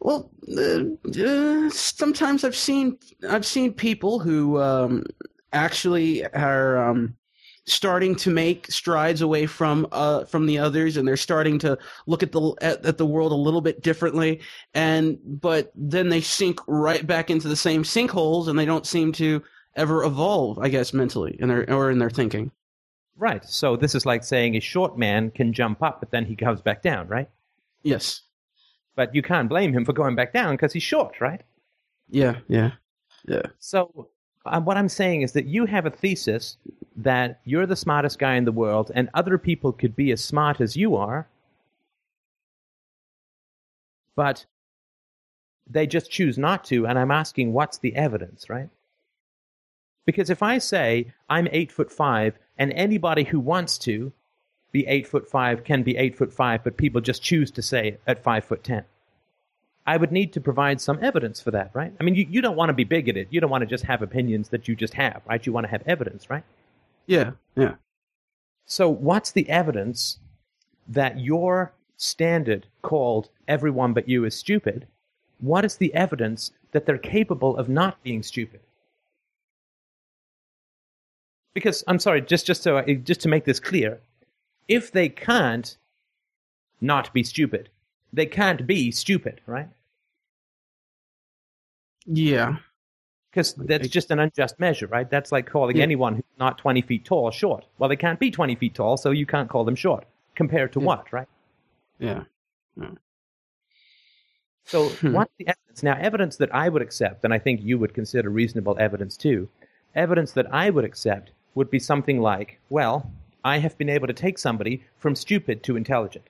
B: Well, uh, uh, sometimes I've seen I've seen people who um, actually are um, starting to make strides away from uh, from the others, and they're starting to look at the at, at, the world a little bit differently. And but then they sink right back into the same sinkholes, and they don't seem to ever evolve. I guess mentally, in their or in their thinking.
A: Right. So this is like saying a short man can jump up, but then he comes back down, right?
B: Yes.
A: But you can't blame him for going back down because he's short, right?
B: Yeah. Yeah. Yeah.
A: So uh, what I'm saying is that you have a thesis that you're the smartest guy in the world and other people could be as smart as you are, but they just choose not to. And I'm asking, what's the evidence, right? Because if I say I'm eight foot five and anybody who wants to be eight foot five can be eight foot five, but people just choose to say at five foot ten. I would need to provide some evidence for that, right? I mean, you, you don't want to be bigoted. You don't want to just have opinions that you just have, right? You want to have evidence, right?
B: Yeah, yeah.
A: So, what's the evidence that your standard called everyone but you is stupid? What is the evidence that they're capable of not being stupid? Because I'm sorry, just just so uh, just to make this clear, if they can't not be stupid, they can't be stupid, right?
B: Yeah.
A: Because that's just an unjust measure, right? That's like calling yeah. anyone who's not 20 feet tall short. Well, they can't be 20 feet tall, so you can't call them short. Compared to yeah. what, right?
B: Yeah. yeah.
A: So, hmm. what's the evidence? Now, evidence that I would accept, and I think you would consider reasonable evidence too, evidence that I would accept would be something like, well, I have been able to take somebody from stupid to intelligent.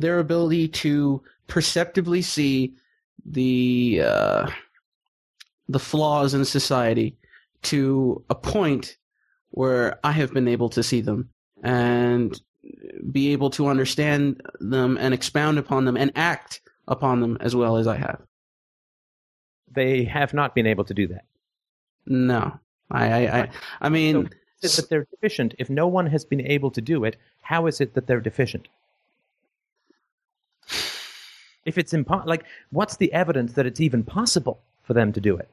B: their ability to perceptibly see the uh, the flaws in society to a point where I have been able to see them, and be able to understand them and expound upon them and act upon them as well as I have.
A: They have not been able to do that.
B: No, I, I, I, I mean,
A: so is it that they're deficient? If no one has been able to do it, how is it that they're deficient? If it's impo- like, what's the evidence that it's even possible for them to do it?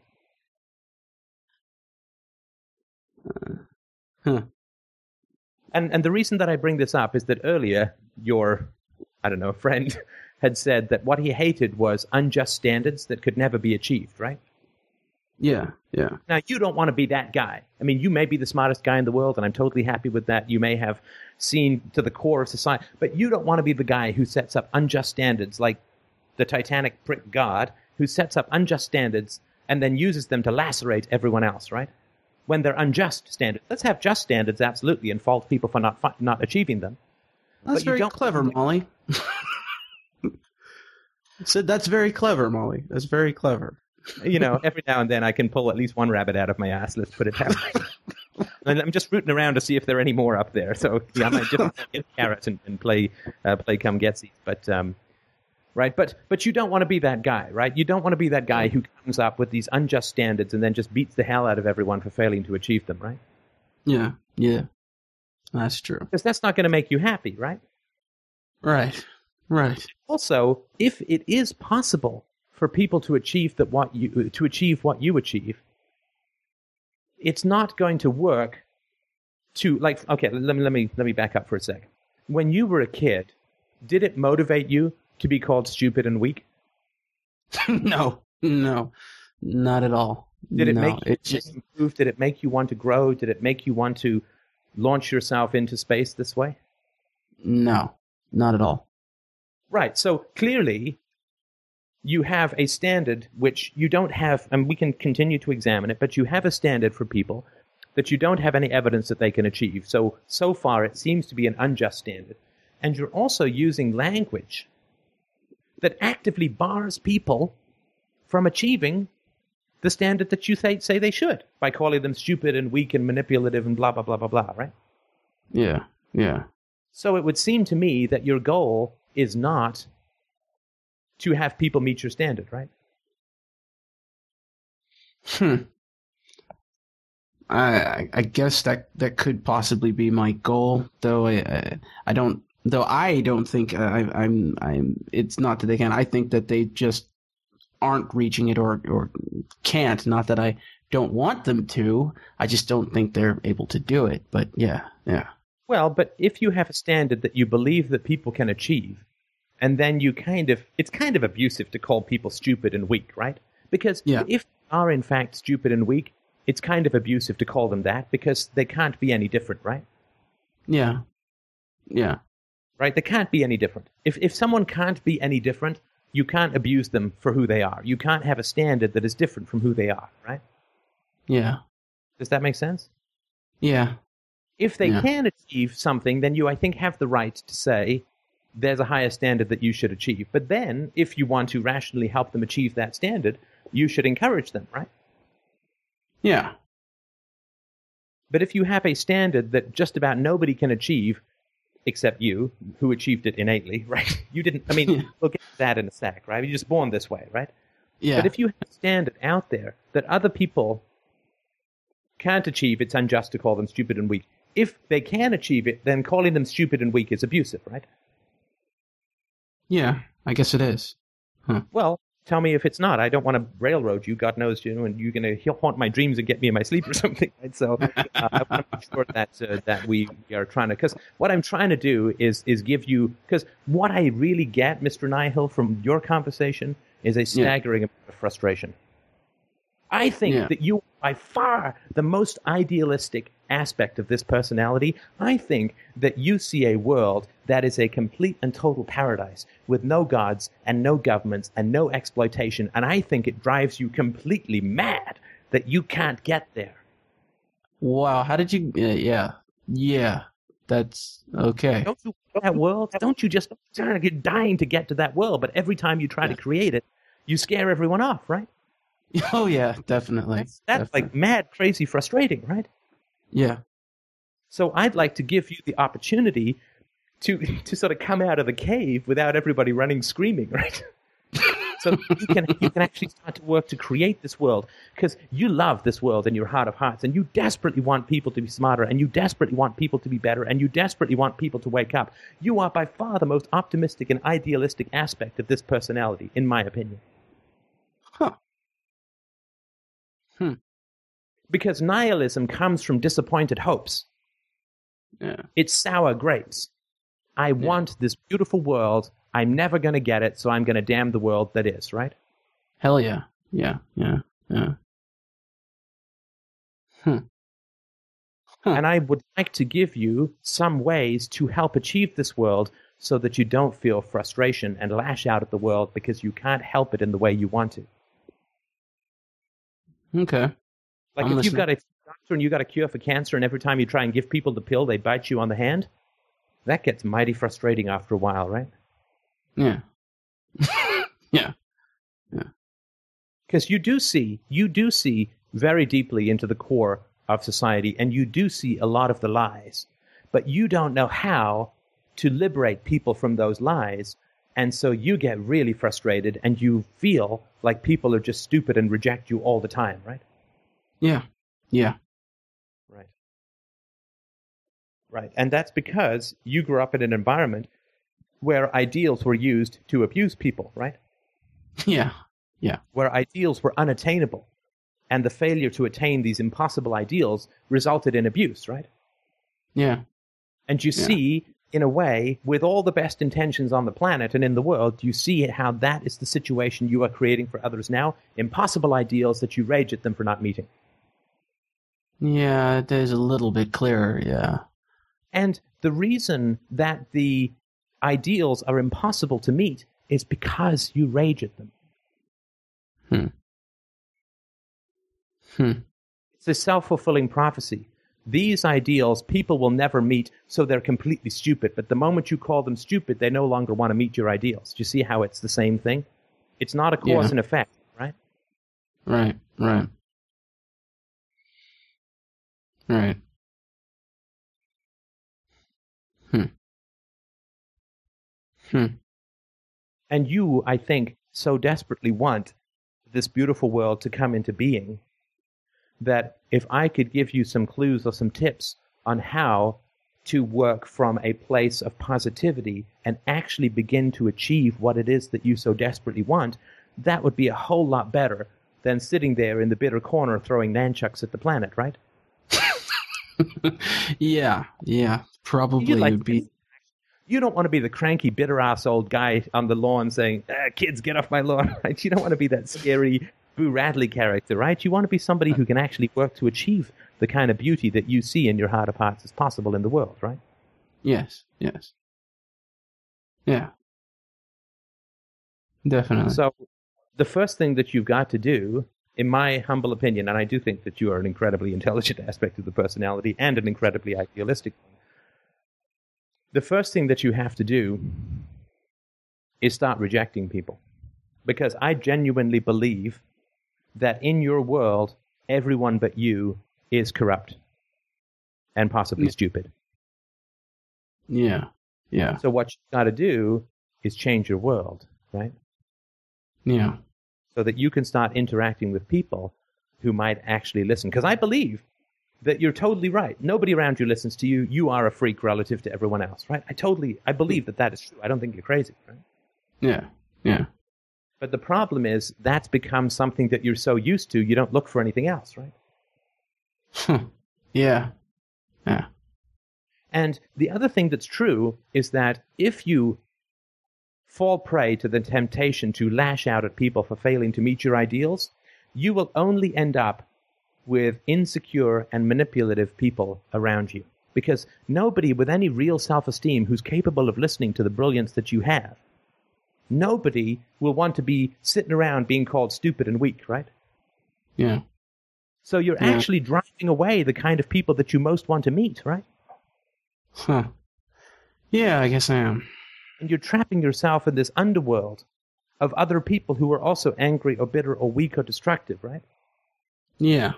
B: Uh, huh.
A: And and the reason that I bring this up is that earlier your, I don't know, friend <laughs> had said that what he hated was unjust standards that could never be achieved, right?
B: Yeah, yeah.
A: Now, you don't want to be that guy. I mean, you may be the smartest guy in the world, and I'm totally happy with that. You may have seen to the core of society, but you don't want to be the guy who sets up unjust standards like the Titanic prick God, who sets up unjust standards and then uses them to lacerate everyone else, right? When they're unjust standards. Let's have just standards, absolutely, and fault people for not, not achieving them.
B: That's very clever, <laughs> Molly. <laughs> said that's very clever, Molly. That's very clever
A: you know, <laughs> every now and then I can pull at least one rabbit out of my ass. Let's put it that way. and I'm just rooting around to see if there are any more up there. So yeah, I might just get carrots and, and play uh, play come getsies. But um, right, but but you don't want to be that guy, right? You don't want to be that guy who comes up with these unjust standards and then just beats the hell out of everyone for failing to achieve them, right?
B: Yeah, yeah, that's true.
A: Because that's not going to make you happy, right?
B: Right, right.
A: Also, if it is possible for people to achieve that what you to achieve what you achieve, it's not going to work to like okay, let me let me let me back up for a sec. When you were a kid, did it motivate you to be called stupid and weak? <laughs>
B: no, no, not at all.
A: Did it
B: no,
A: make you
B: it just...
A: improve? Did it make you want to grow? Did it make you want to launch yourself into space this way?
B: No, not at all.
A: Right. So clearly, you have a standard which you don't have, and we can continue to examine it, but you have a standard for people that you don't have any evidence that they can achieve. So, so far, it seems to be an unjust standard. And you're also using language that actively bars people from achieving the standard that you say, say they should by calling them stupid and weak and manipulative and blah, blah, blah, blah, blah, right?
B: Yeah, yeah.
A: So it would seem to me that your goal is not to have people meet your standard, right?
B: Hmm. I I guess that that could possibly be my goal, though. I I don't though I don't think uh, I, I'm I'm. It's not that they can. I think that they just aren't reaching it or or can't. Not that I don't want them to. I just don't think they're able to do it. But yeah, yeah.
A: Well, but if you have a standard that you believe that people can achieve, and then you kind of it's kind of abusive to call people stupid and weak, right? Because
B: yeah.
A: if they are in fact stupid and weak, it's kind of abusive to call them that because they can't be any different, right?
B: Yeah. Yeah.
A: Right? They can't be any different. If if someone can't be any different, you can't abuse them for who they are. You can't have a standard that is different from who they are, right?
B: Yeah.
A: Does that make sense?
B: Yeah.
A: If they
B: Yeah.
A: can achieve something, then you I think have the right to say there's a higher standard that you should achieve. But then, if you want to rationally help them achieve that standard, you should encourage them, right?
B: Yeah.
A: But if you have a standard that just about nobody can achieve, except you, who achieved it innately, <laughs> right? You didn't, I mean,
B: Yeah.
A: we'll get to that in a sec, right? You're just born this way, right?
B: Yeah.
A: But if you have a standard out there that other people can't achieve, it's unjust to call them stupid and weak. If they can achieve it, then calling them stupid and weak is abusive, right?
B: yeah. I guess it is.
A: Well, tell me if it's not. I don't want to railroad you. God knows, you know, and you're going to haunt my dreams and get me in my sleep or <laughs> something. Right? So uh, I want to make sure that uh, that we are trying to. Because what I'm trying to do is is give you. Because what I really get, Mr. Nihil, from your conversation is a staggering amount of frustration. I think
B: Yeah.
A: that you are by far the most idealistic aspect of this personality. I think that you see a world that is a complete and total paradise with no gods and no governments and no exploitation. And I think it drives you completely mad that you can't get there.
B: Wow. How did you? Uh, yeah. Yeah. That's okay.
A: Don't you want that world? Don't you just you're dying to get to that world? But every time you try to create it, you scare everyone off, right? <laughs>
B: Oh yeah, definitely.
A: That's, that's
B: Definitely.
A: like mad, crazy, frustrating, right?
B: Yeah.
A: So I'd like to give you the opportunity to <laughs> to sort of come out of the cave without everybody running screaming, <laughs> right? so you can you can actually start to work to create this world because you love this world in your heart of hearts and you desperately want people to be smarter and you desperately want people to be better and you desperately want people to wake up. You are by far the most optimistic and idealistic aspect of this personality, in my opinion.
B: Huh. Hmm.
A: Because nihilism comes from disappointed hopes.
B: Yeah.
A: It's sour grapes. I want this beautiful world. I'm never going to get it, so I'm going to damn the world that is, right?
B: Hell yeah. Yeah. Yeah. Yeah. Hmm. Huh.
A: And I would like to give you some ways to help achieve this world so that you don't feel frustration and lash out at the world because you can't help it in the way you want to.
B: Okay.
A: Like
B: I'm
A: if you've got a doctor and you got a cure for cancer, and every time you try and give people the pill, they bite you on the hand. That gets mighty frustrating after a while, right?
B: Yeah. <laughs> yeah. yeah.
A: Because you do see, you do see very deeply into the core of society, and you do see a lot of the lies, but you don't know how to liberate people from those lies. And so you get really frustrated and you feel like people are just stupid and reject you all the time, right?
B: Yeah. Yeah.
A: Right. Right. And that's because you grew up in an environment where ideals were used to abuse people, right?
B: Yeah. Yeah.
A: Where ideals were unattainable. And the failure to attain these impossible ideals resulted in abuse, right?
B: Yeah.
A: And you
B: Yeah.
A: see, in a way, with all the best intentions on the planet and in the world, you see how that is the situation you are creating for others now. Impossible ideals that you rage at them for not meeting.
B: Yeah, it is a little bit clearer, yeah.
A: And the reason that the ideals are impossible to meet is because you rage at them.
B: Hmm. Hmm.
A: It's a self fulfilling prophecy. These ideals people will never meet, so they're completely stupid. But the moment you call them stupid, they no longer want to meet your ideals. Do you see how it's the same thing? It's not a cause
B: Yeah.
A: and effect, right?
B: Right, right. Right. Hmm. Hmm.
A: And you, I think, so desperately want this beautiful world to come into being that if I could give you some clues or some tips on how to work from a place of positivity and actually begin to achieve what it is that you so desperately want, that would be a whole lot better than sitting there in the bitter corner throwing nunchucks at the planet, right? <laughs>
B: yeah, yeah. Probably
A: like
B: would be
A: You don't want to be the cranky, bitter ass old guy on the lawn saying, ah, "Kids, get off my lawn!" <laughs> Right? You don't want to be that scary Boo Radley character, right? You want to be somebody who can actually work to achieve the kind of beauty that you see in your heart of hearts as possible in the world, right?
B: Yes, yes. Yeah. Definitely.
A: So, the first thing that you've got to do, in my humble opinion, and I do think that you are an incredibly intelligent <laughs> aspect of the personality and an incredibly idealistic one, the first thing that you have to do is start rejecting people. Because I genuinely believe that in your world, everyone but you is corrupt and possibly
B: Yeah.
A: stupid.
B: yeah. Yeah.
A: So, what you've got to do is change your world, right?
B: Yeah.
A: So that you can start interacting with people who might actually listen. Because I believe that you're totally right. Nobody around you listens to you. You are a freak relative to everyone else, right? I totally, I believe that that is true. I don't think you're crazy, right?
B: Yeah. Yeah.
A: But the problem is that's become something that you're so used to, you don't look for anything else, right?
B: Huh. Yeah. Yeah.
A: And the other thing that's true is that if you fall prey to the temptation to lash out at people for failing to meet your ideals, you will only end up with insecure and manipulative people around you. Because nobody with any real self esteem who's capable of listening to the brilliance that you have, nobody will want to be sitting around being called stupid and weak, right?
B: Yeah.
A: So you're
B: Yeah.
A: actually driving away the kind of people that you most want to meet, right?
B: Huh. Yeah, I guess I am.
A: And you're trapping yourself in this underworld of other people who are also angry or bitter or weak or destructive, right?
B: Yeah.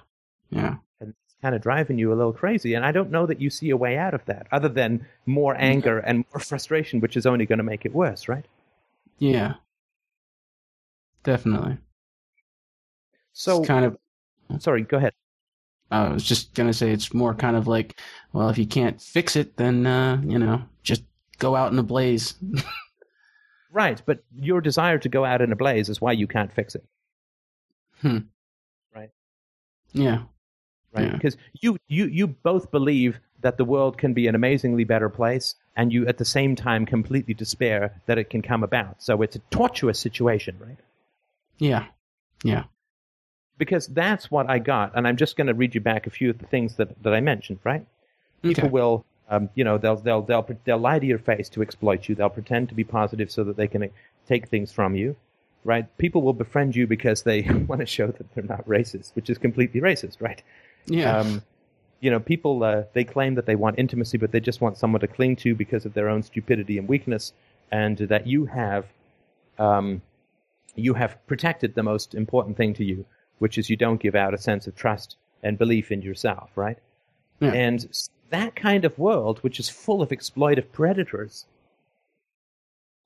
B: Yeah.
A: And it's kind of driving you a little crazy. And I don't know that you see a way out of that other than more anger and more <laughs> frustration, which is only going to make it worse, right?
B: Yeah. Definitely.
A: So,
B: it's kind of
A: sorry, go ahead.
B: I was just gonna say it's more kind of like, well, if you can't fix it, then uh, you know, just go out in a blaze.
A: right, but your desire to go out in a blaze is why you can't fix it.
B: Hmm.
A: Right.
B: Yeah.
A: Right.
B: Yeah.
A: Because you you you both believe that the world can be an amazingly better place, and you at the same time completely despair that it can come about. So it's a tortuous situation, right?
B: Yeah. Yeah.
A: Because that's what I got, and I'm just going to read you back a few of the things that, that I mentioned, right? People will, um, you know, they'll they'll they'll they'll lie to your face to exploit you. They'll pretend to be positive so that they can take things from you, right? People will befriend you because they <laughs> want to show that they're not racist, which is completely racist, right?
B: Yeah.
A: Um, you know, people uh, they claim that they want intimacy, but they just want someone to cling to because of their own stupidity and weakness, and that you have, um, you have protected the most important thing to you, which is you don't give out a sense of trust and belief in yourself, right?
B: Yeah.
A: And that kind of world, which is full of exploitive predators,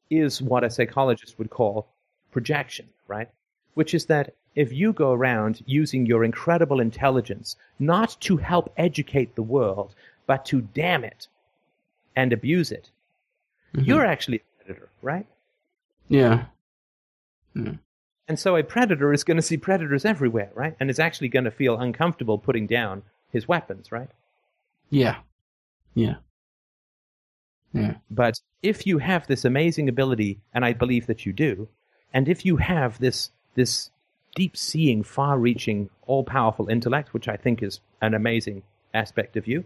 A: is what a psychologist would call projection, right? Which is that if you go around using your incredible intelligence not to help educate the world, but to damn it and abuse it,
B: Mhm.
A: you're actually a predator, right?
B: yeah.
A: And so a predator is going to see predators everywhere, right? And is actually going to feel uncomfortable putting down his weapons, right?
B: Yeah. Yeah. Yeah.
A: But if you have this amazing ability, and I believe that you do, and if you have this this deep seeing, far reaching, all powerful intellect, which I think is an amazing aspect of you,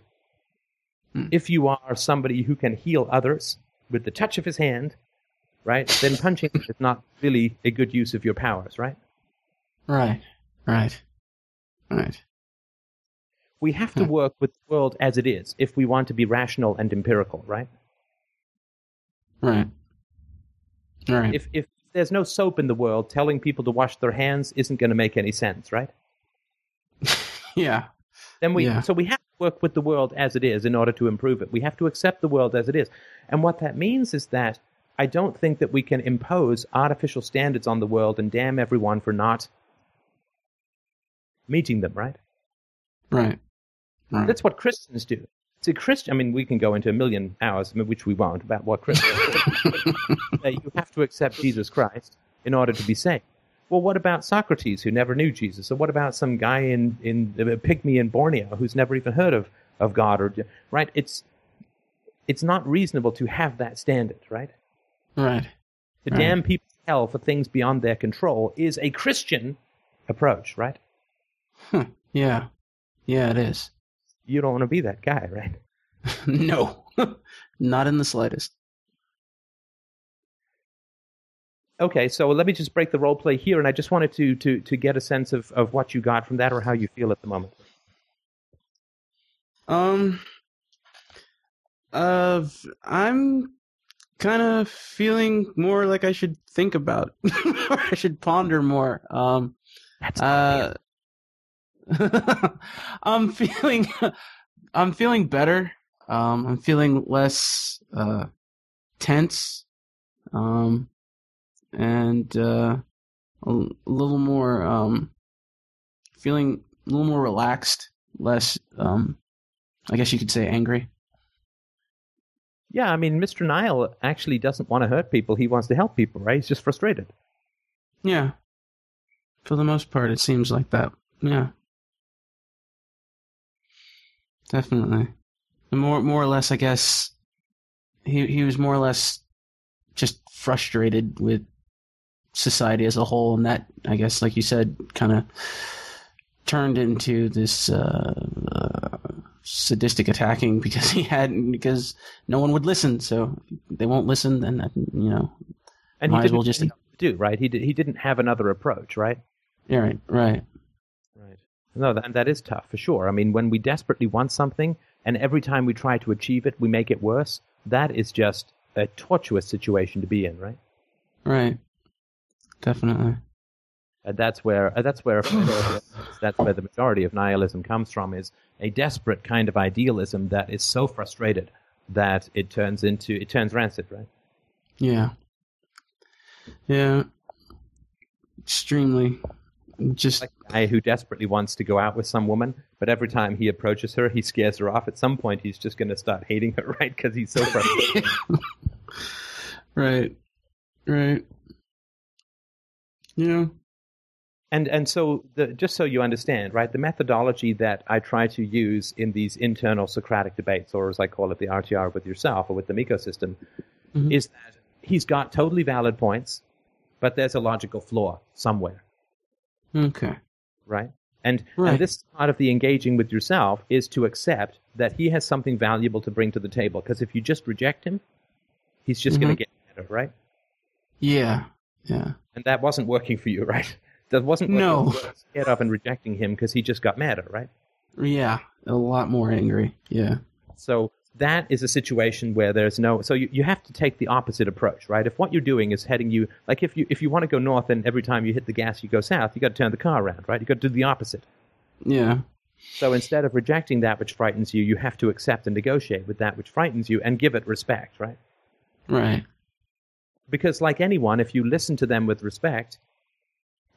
B: Hmm.
A: if you are somebody who can heal others with the touch of his hand, right, then punching <laughs> is not really a good use of your powers, right?
B: Right. Right. Right.
A: We have to
B: Hmm.
A: work with the world as it is if we want to be rational and empirical, right?
B: Right. Right.
A: If if there's no soap in the world, telling people to wash their hands isn't going to make any sense, right? <laughs>
B: yeah.
A: Then we
B: Yeah.
A: so we have to work with the world as it is in order to improve it. We have to accept the world as it is. And what that means is that I don't think that we can impose artificial standards on the world and damn everyone for not meeting them, right?
B: Right. Right.
A: That's what Christians do. See, Christian, I mean, we can go into a million hours, which we won't, about what Christians <laughs> do. <laughs> Uh, you have to accept Jesus Christ in order to be saved. Well, what about Socrates, who never knew Jesus? Or what about some guy in, in a pygmy in Borneo who's never even heard of, of God? Or right? It's it's not reasonable to have that standard, right?
B: right.
A: To
B: Right.
A: damn people to hell for things beyond their control is a Christian approach, right?
B: Huh. Yeah. Yeah, it is.
A: You don't want to be that guy, right? <laughs>
B: no. <laughs> Not in the slightest.
A: Okay, so let me just break the role play here, and I just wanted to to to get a sense of, of what you got from that or how you feel at the moment.
B: Um. Uh, I'm kind of feeling more like I should think about, <laughs> or I should ponder more. Um.
A: That's
B: Uh. <laughs> I'm feeling. I'm feeling better. Um. I'm feeling less uh tense. Um. And uh, a, a little more um. Feeling a little more relaxed, less um. I guess you could say angry.
A: Yeah, I mean, Mr. Nihil actually doesn't want to hurt people. He wants to help people, right? He's just frustrated.
B: Yeah. For the most part, it seems like that. Yeah. Definitely. More, more or less, I guess. He he was more or less just frustrated with society as a whole, and that I guess, like you said, kind of turned into this uh, uh, sadistic attacking <laughs> because he had because no one would listen. So they won't listen, then uh, you know.
A: And
B: Might
A: he
B: as well just-
A: know what to do, right? He did, he didn't have another approach, right?
B: Yeah, right, right.
A: No, that, that is tough for sure. I mean, when we desperately want something, and every time we try to achieve it, we make it worse. That is just a tortuous situation to be in, right?
B: Right. Definitely.
A: And that's where uh, that's where that's where the majority of nihilism comes from is a desperate kind of idealism that is so frustrated that it turns into it turns rancid, right?
B: Yeah. Yeah. Extremely. Just
A: like a guy who desperately wants to go out with some woman, but every time he approaches her, he scares her off. At some point, he's just going to start hating her, <laughs> right? Because he's so frustrated. <laughs>
B: right. Right. Yeah.
A: And and so the, just so you understand, right, the methodology that I try to use in these internal Socratic debates, or as I call it, the RTR with yourself or with the Miko system, mm-hmm. is that he's got totally valid points, but there's a logical flaw somewhere.
B: Okay.
A: Right? And, right. and this part of the engaging with yourself is to accept that he has something valuable to bring to the table. Because if you just reject him, he's just mm-hmm. going to get better, right?
B: Yeah. Yeah.
A: And that wasn't working for you, <laughs> right? That wasn't
B: no
A: scared of and rejecting him because he just got madder, right?
B: Yeah, a lot more angry. Yeah.
A: So that is a situation where there's no so you, you have to take the opposite approach right? If what you're doing is heading you like if you if you want to go north and every time you hit the gas you go south you got to turn the car around right? You got to do the opposite.
B: Yeah.
A: So instead of rejecting that which frightens you you have to accept and negotiate with that which frightens you and give it respect right?
B: Right.
A: Because like anyone if you listen to them with respect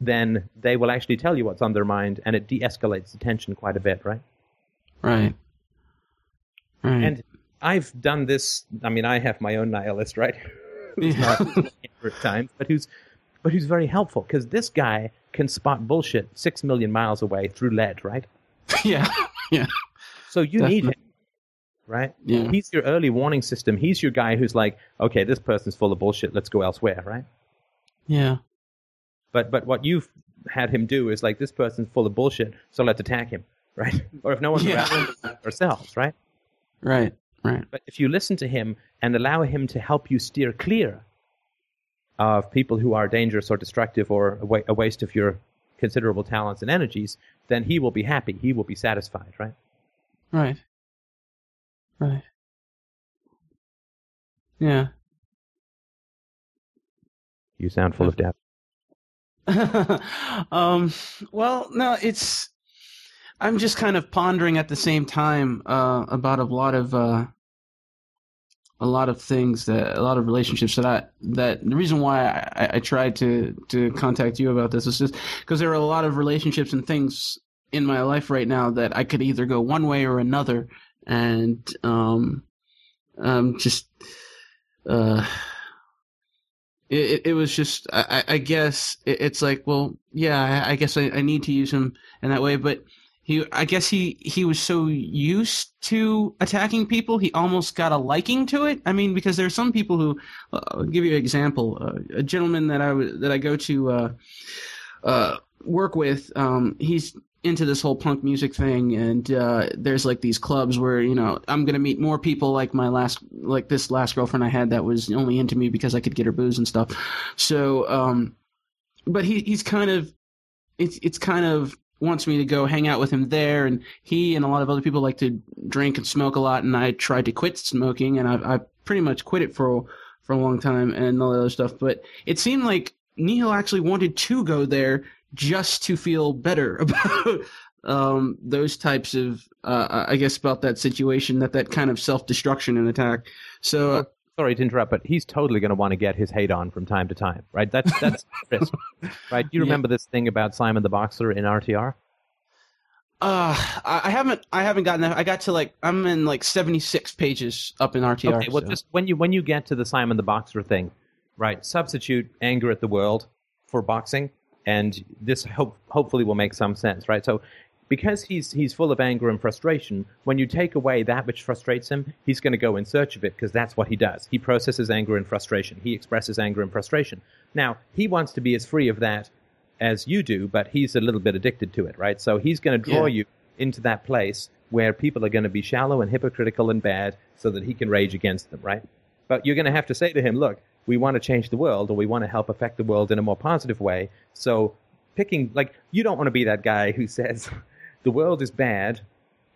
A: then they will actually tell you what's on their mind and it de-escalates the tension quite a bit right?
B: Right
A: right. And i've done this i mean i have my own nihilist right? <laughs> Who's not <laughs> at times but who's but who's very helpful because this guy can spot bullshit six million miles away through lead right? <laughs>
B: Yeah. Yeah.
A: So you Definitely. need him right?
B: Yeah.
A: he's your early warning system. He's your guy who's like okay this person's full of bullshit. Let's go elsewhere right?
B: Yeah.
A: But but what you've had him do is like this person's full of bullshit, so let's attack him, right? or if no one's yeah. around, ourselves, right?
B: Right, right.
A: But if you listen to him and allow him to help you steer clear of people who are dangerous or destructive or a, wa- a waste of your considerable talents and energies, then he will be happy. He will be satisfied, right?
B: Right. Right. Yeah.
A: You sound full of depth. <laughs>
B: um, well, no, it's. I'm just kind of pondering at the same time uh, about a lot of uh, a lot of things that a lot of relationships that I that the reason why I, I tried to to contact you about this is just because there are a lot of relationships and things in my life right now that I could either go one way or another, and um, um, just uh it, it was just I, I guess it's like well yeah I, guess I, I need to use him in that way but he I guess he he was so used to attacking people he almost got a liking to it. I mean because there are some people who I'll give you an example. Uh, a gentleman that I that I go to uh, uh, work with um, he's into this whole punk music thing and uh, there's like these clubs where you know i'm gonna meet more people like my last like this last girlfriend i had that was only into me because i could get her booze and stuff. So um but he he's kind of it's it's kind of wants me to go hang out with him there and he and a lot of other people like to drink and smoke a lot and i tried to quit smoking and i i pretty much quit it for for a long time and all that other stuff but it seemed like Nihil actually wanted to go there just to feel better <laughs> about um, those types of, uh, I guess, about that situation, that that kind of self destruction and attack. So.
A: Sorry to interrupt, but he's totally going to want to get his hate on from time to time, right? That's that's <laughs> risk, right? You remember yeah. this thing about Simon the Boxer in RTR?
B: Uh, I haven't, I haven't gotten that. I got to like, I'm in like 76 pages up in RTR.
A: Okay, well,
B: so.
A: just when you when you get to the Simon the Boxer thing, right? Substitute anger at the world for boxing, and this hope, hopefully will make some sense, right? So, because he's he's full of anger and frustration, when you take away that which frustrates him, he's going to go in search of it because that's what he does. He processes anger and frustration. He expresses anger and frustration. Now, he wants to be as free of that as you do, but he's a little bit addicted to it, right? So he's going to draw yeah. you into that place where people are going to be shallow and hypocritical and bad so that he can rage against them, right? But you're going to have to say to him, look, we want to change the world or we want to help affect the world in a more positive way. So picking like you don't want to be that guy who says the world is bad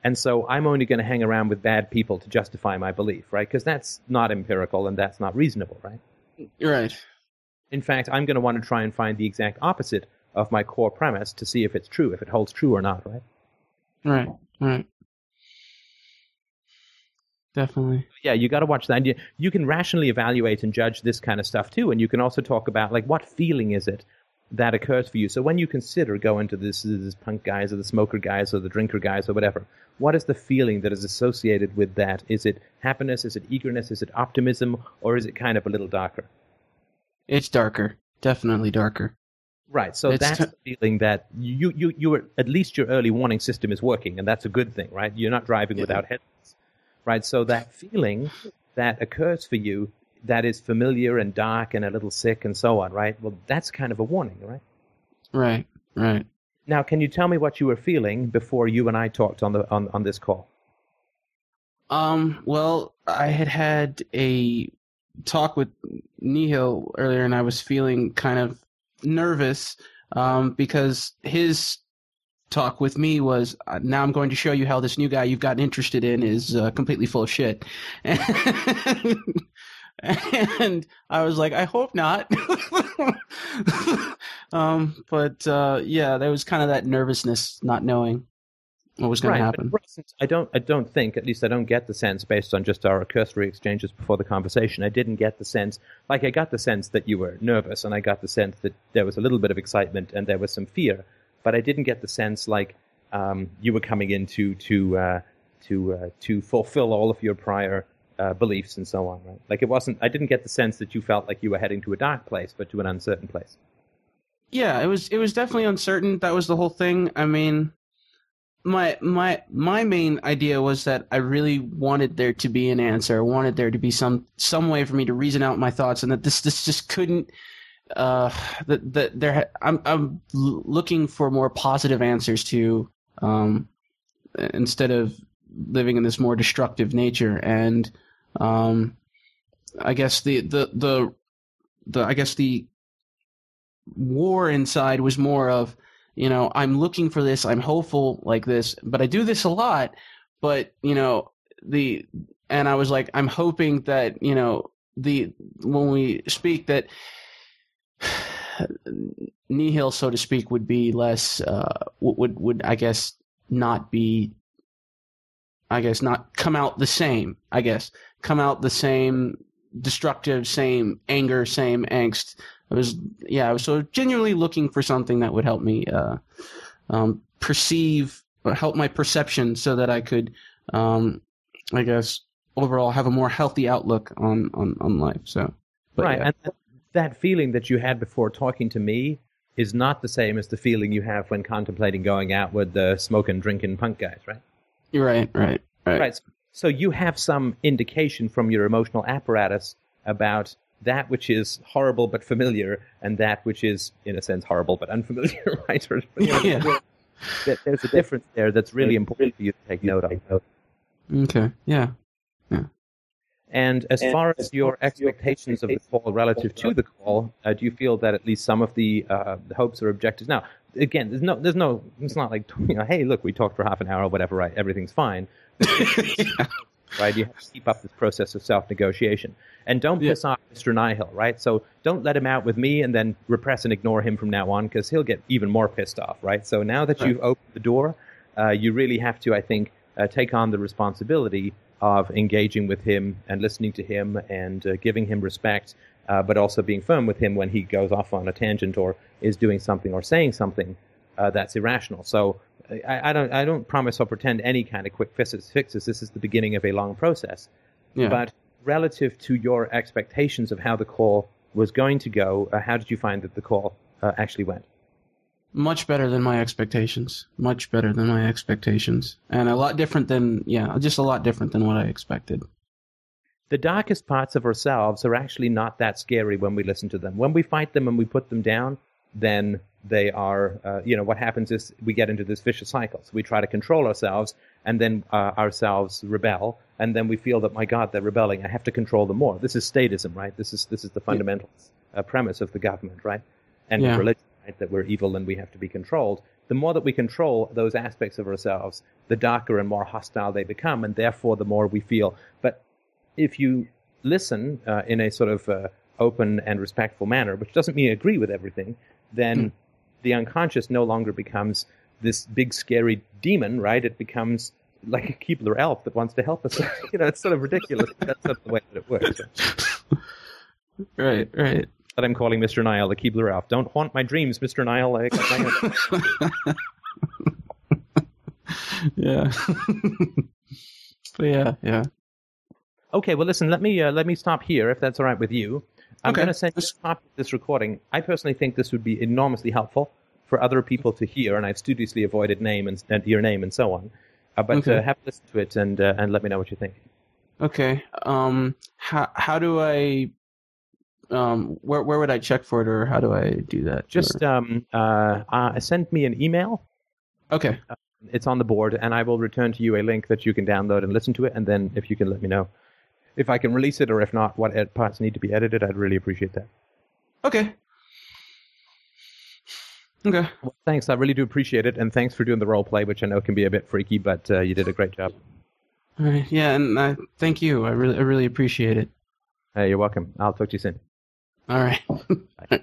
A: and so I'm only going to hang around with bad people to justify my belief, right? Because that's not empirical and that's not reasonable, right?
B: Right.
A: In fact, I'm going to want to try and find the exact opposite of my core premise to see if it's true, if it holds true or not, right?
B: Right, right. Definitely.
A: Yeah, you got to watch that. You, you can rationally evaluate and judge this kind of stuff too, and you can also talk about like what feeling is it that occurs for you. So when you consider going to this, this punk guys or the smoker guys or the drinker guys or whatever, what is the feeling that is associated with that? Is it happiness? Is it eagerness? Is it optimism? Or is it kind of a little darker?
B: It's darker. Definitely darker.
A: Right. So
B: It's
A: that's
B: t-
A: the feeling that you, you, you are, at least your early warning system is working, and that's a good thing, right? You're not driving
B: Yeah.
A: without headlights, right? So that feeling that occurs for you that is familiar and dark and a little sick and so on, right? Well, that's kind of a warning, right?
B: Right, right.
A: Now, can you tell me what you were feeling before you and I talked on the on, on this call?
B: Um, well, I had had a talk with Nihil earlier, and I was feeling kind of nervous um, because his talk with me was uh, now I'm going to show you how this new guy you've gotten interested in is uh, completely full of shit. And, <laughs> <laughs> I was like, I hope not. <laughs> um, but uh, yeah, there was kind of that nervousness, not knowing what was going
A: right,
B: to happen.
A: I don't I don't think, at least I don't get the sense based on just our cursory exchanges before the conversation. I didn't get the sense, like I got the sense that you were nervous, and I got the sense that there was a little bit of excitement and there was some fear, but I didn't get the sense like um, you were coming in to to uh, to uh, to fulfill all of your prior uh, beliefs and so on. Right? Like it wasn't. I didn't get the sense that you felt like you were heading to a dark place, but to an uncertain place.
B: yeah it was it was definitely uncertain that was the whole thing i mean my my my main idea was that i really wanted there to be an answer I wanted there to be some some way for me to reason out my thoughts and that this this just couldn't uh that that there i'm i'm looking for more positive answers to um instead of living in this more destructive nature and um i guess the the the the i guess the war inside was more of you know i'm looking for this i'm hopeful like this but i do this a lot but you know the and i was like i'm hoping that you know the when we speak that <sighs> nihil so to speak would be less uh would would, would i guess not be i guess not come out the same i guess come out the same destructive same anger same angst I was yeah, I was so genuinely looking for something that would help me uh, um, perceive or help my perception so that I could, um, I guess, overall have a more healthy outlook on on, on life. So, but
A: right,
B: yeah.
A: and that feeling that you had before talking to me is not the same as the feeling you have when contemplating going out with the smoking, drinking punk guys, right?
B: you're right, right, right,
A: Right. So you have some indication from your emotional apparatus about that which is horrible but familiar, and that which is, in a sense, horrible but unfamiliar, <laughs> right? Or, you know,
B: Yeah.
A: There's a difference there that's really important for you to take note of.
B: Okay, yeah,
A: And as far as your expectations of the call relative to the call, uh, do you feel that at least some of the, uh, the hopes or objectives? Now, again, there's no, there's no, it's not like <laughs> you know, hey, look, we talked for half an hour or whatever, right? Everything's fine, <laughs> right? You have to keep up this process of self-negotiation, and don't
B: Yeah.
A: piss off Mr. Nihil, right? So don't let him out with me and then repress and ignore him from now on because he'll get even more pissed off, right? So now that
B: Right.
A: you've opened the door, uh, you really have to, I think, uh, take on the responsibility of engaging with him and listening to him and uh, giving him respect, uh, but also being firm with him when he goes off on a tangent or is doing something or saying something uh, that's irrational. So I, I don't, I don't promise or pretend any kind of quick fixes. Fixes. This is the beginning of a long process.
B: yeah.
A: But relative to your expectations of how the call was going to go, uh, how did you find that the call uh, actually went?
B: much better than my expectations. Much better than my expectations, and a lot different than yeah, just a lot different than what I expected.
A: the darkest parts of ourselves are actually not that scary when we listen to them. When we fight them and we put them down, then they are, uh, you know, what happens is we get into this vicious cycle. So we try to control ourselves, and then uh, ourselves rebel, and then we feel that, my God, they're rebelling. I have to control them more. This is statism, right? This is this is the fundamental uh, premise of the government, right? And
B: Yeah.
A: religion, right? That we're evil and we have to be controlled. The more that we control those aspects of ourselves, the darker and more hostile they become, and therefore the more we feel. But if you listen uh, in a sort of uh, open and respectful manner, which doesn't mean agree with everything, then the unconscious no longer becomes this big scary demon, right? It becomes like a Keebler elf that wants to help us. <laughs> you know, it's sort of ridiculous. That's not the way that it works. <laughs>
B: right, right.
A: But I'm calling Mr. Nihil the Keebler elf. Don't haunt my dreams, Mr. Nihil. Like,
B: yeah. <laughs> yeah, yeah.
A: Okay, well, listen. Let me uh, let me stop here if that's all right with you. I'm
B: Okay.
A: going to send you a copy of this recording. I personally think this would be enormously helpful for other people to hear, and I've studiously avoided name and, and your name and so on. Uh, but
B: Okay.
A: uh, have a listen to it and uh, and let me know what you think.
B: Okay. Um how how do I um where where would I check for it or how do I do that?
A: Just
B: Or-
A: um, uh, uh, send me an email.
B: Okay.
A: It's on the board, and I will return to you a link that you can download and listen to it. And then, if you can let me know if I can release it or if not, what ed- parts need to be edited, I'd really appreciate that.
B: Okay. Okay.
A: Well, thanks. I really do appreciate it, and thanks for doing the role play, which I know can be a bit freaky, but uh, you did a great job.
B: All right. Yeah, and uh, thank you. I really I really appreciate it.
A: Hey, you're welcome. I'll talk to you soon.
B: All right. <laughs>